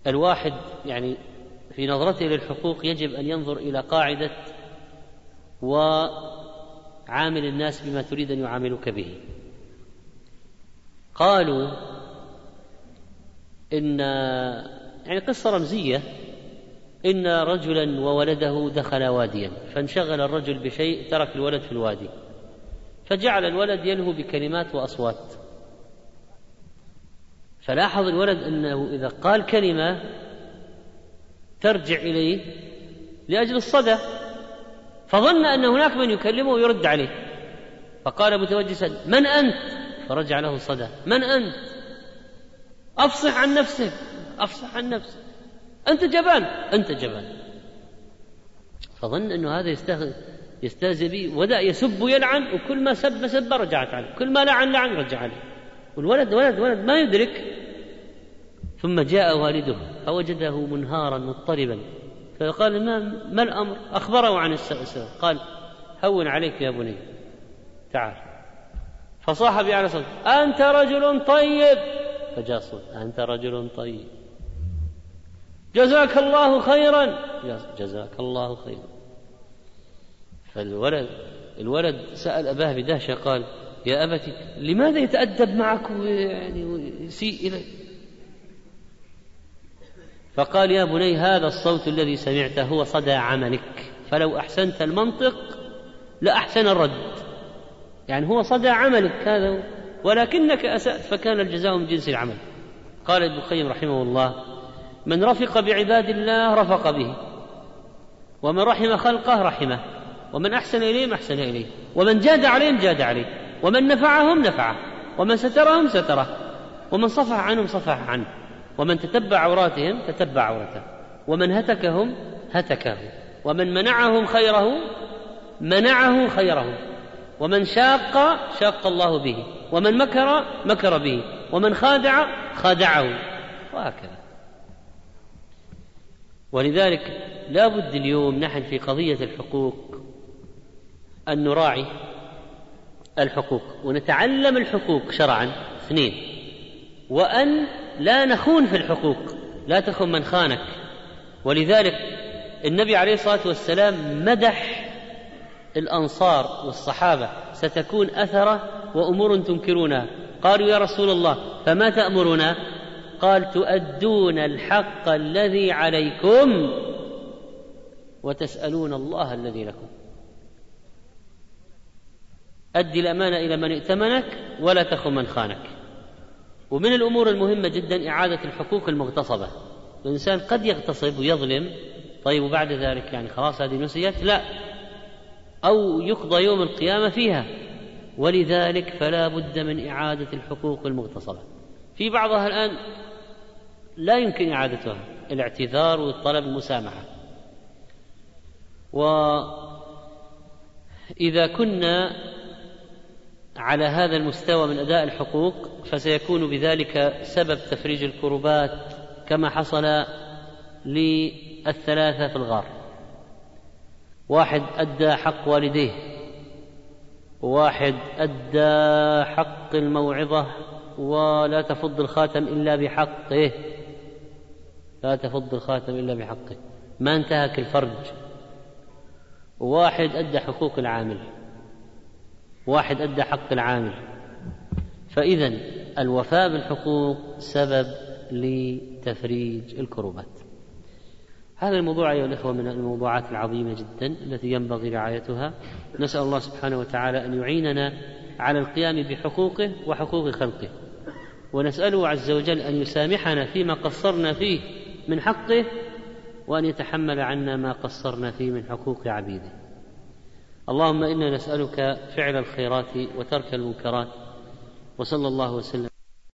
الواحد يعني في نظرته للحقوق يجب أن ينظر إلى قاعدة وعامل الناس بما تريد أن يعاملوك به. قالوا إن يعني قصة رمزية. إن رجلا وولده دخلا واديا فانشغل الرجل بشيء ترك الولد في الوادي فجعل الولد يلهو بكلمات وأصوات. فلاحظ الولد أنه إذا قال كلمة ترجع إليه لأجل الصدى فظن أن هناك من يكلمه ويرد عليه. فقال متوجسا من أنت؟ فرجع له صدى من أنت؟ أفصح عن نفسك أفصح عن نفسك. أنت جبان. أنت جبان. فظن أنه هذا يستهزئ يستهزئ به وبدا يسب ويلعن وكل ما سب سب رجعت عليه كل ما لعن لعن رجع عليه والولد ولد ولد ما يدرك. ثم جاء والده فوجده منهارا مضطربا. فقال ما, ما الأمر؟ أخبره عن السبب قال هون عليك يا بني تعال. فصاح بأعلى صوت أنت رجل طيب. فجاء صوت أنت رجل طيب. جزاك الله خيرا. جزاك الله خيرا. فالولد الولد سأل أباه بدهشة قال يا أبت لماذا يتأدب معك ويعني ويسيء إليك؟ فقال يا بني هذا الصوت الذي سمعته هو صدى عملك. فلو أحسنت المنطق لأحسن الرد. يعني هو صدى عملك هذا ولكنك أسأت فكان الجزاء من جنس العمل. قال ابن القيم رحمه الله من رفق بعباد الله رفق به ومن رحم خلقه رحمه ومن أحسن إليهم أحسن إليه ومن جاد عليهم جاد عليه. ومن نفعهم نفعه ومن سترهم ستره ومن صفح عنهم صفح عنه ومن تتبع عوراتهم تتبع عورته ومن هتكهم هتكه ومن منعهم خيره منعه خيره ومن شاق شاق الله به ومن مكر مكر به ومن خادع خادعه وهكذا. ولذلك لا بد اليوم نحن في قضية الحقوق أن نراعي الحقوق ونتعلم الحقوق شرعا اثنين وأن لا نخون في الحقوق لا تخن من خانك. ولذلك النبي عليه الصلاة والسلام مدح الأنصار والصحابة ستكون أثرة وأمور تنكرونها. قالوا يا رسول الله فما تأمرنا؟ قال تؤدون الحق الذي عليكم وتسألون الله الذي لكم. أدي الأمانة إلى من ائتمنك ولا تخن من خانك. ومن الأمور المهمة جدا إعادة الحقوق المغتصبة. الإنسان قد يغتصب ويظلم طيب وبعد ذلك يعني خلاص هذه نسيت؟ لا. أو يقضى يوم القيامة فيها. ولذلك فلا بد من إعادة الحقوق المغتصبة. في بعضها الآن لا يمكن إعادتها الاعتذار والطلب المسامحة. وإذا كنا على هذا المستوى من أداء الحقوق فسيكون بذلك سبب تفريج الكربات كما حصل للثلاثة في الغار. واحد أدى حق والديه وواحد أدى حق الموعظة ولا تفض الخاتم إلا بحقه. لا تفض الخاتم إلا بحقه. ما انتهك الفرج. وواحد أدى حقوق العامل. واحد أدى حق العامل. فإذا الوفاء بالحقوق سبب لتفريج الكروبات. هذا الموضوع أيها الإخوة من الموضوعات العظيمة جدا التي ينبغي رعايتها. نسأل الله سبحانه وتعالى أن يعيننا على القيام بحقوقه وحقوق خلقه. ونسأله عز وجل أن يسامحنا فيما قصرنا فيه من حقه وأن يتحمل عنا ما قصرنا فيه من حقوق عبيده. اللهم إنا نسألك فعل الخيرات وترك المنكرات وصلى الله وسلم.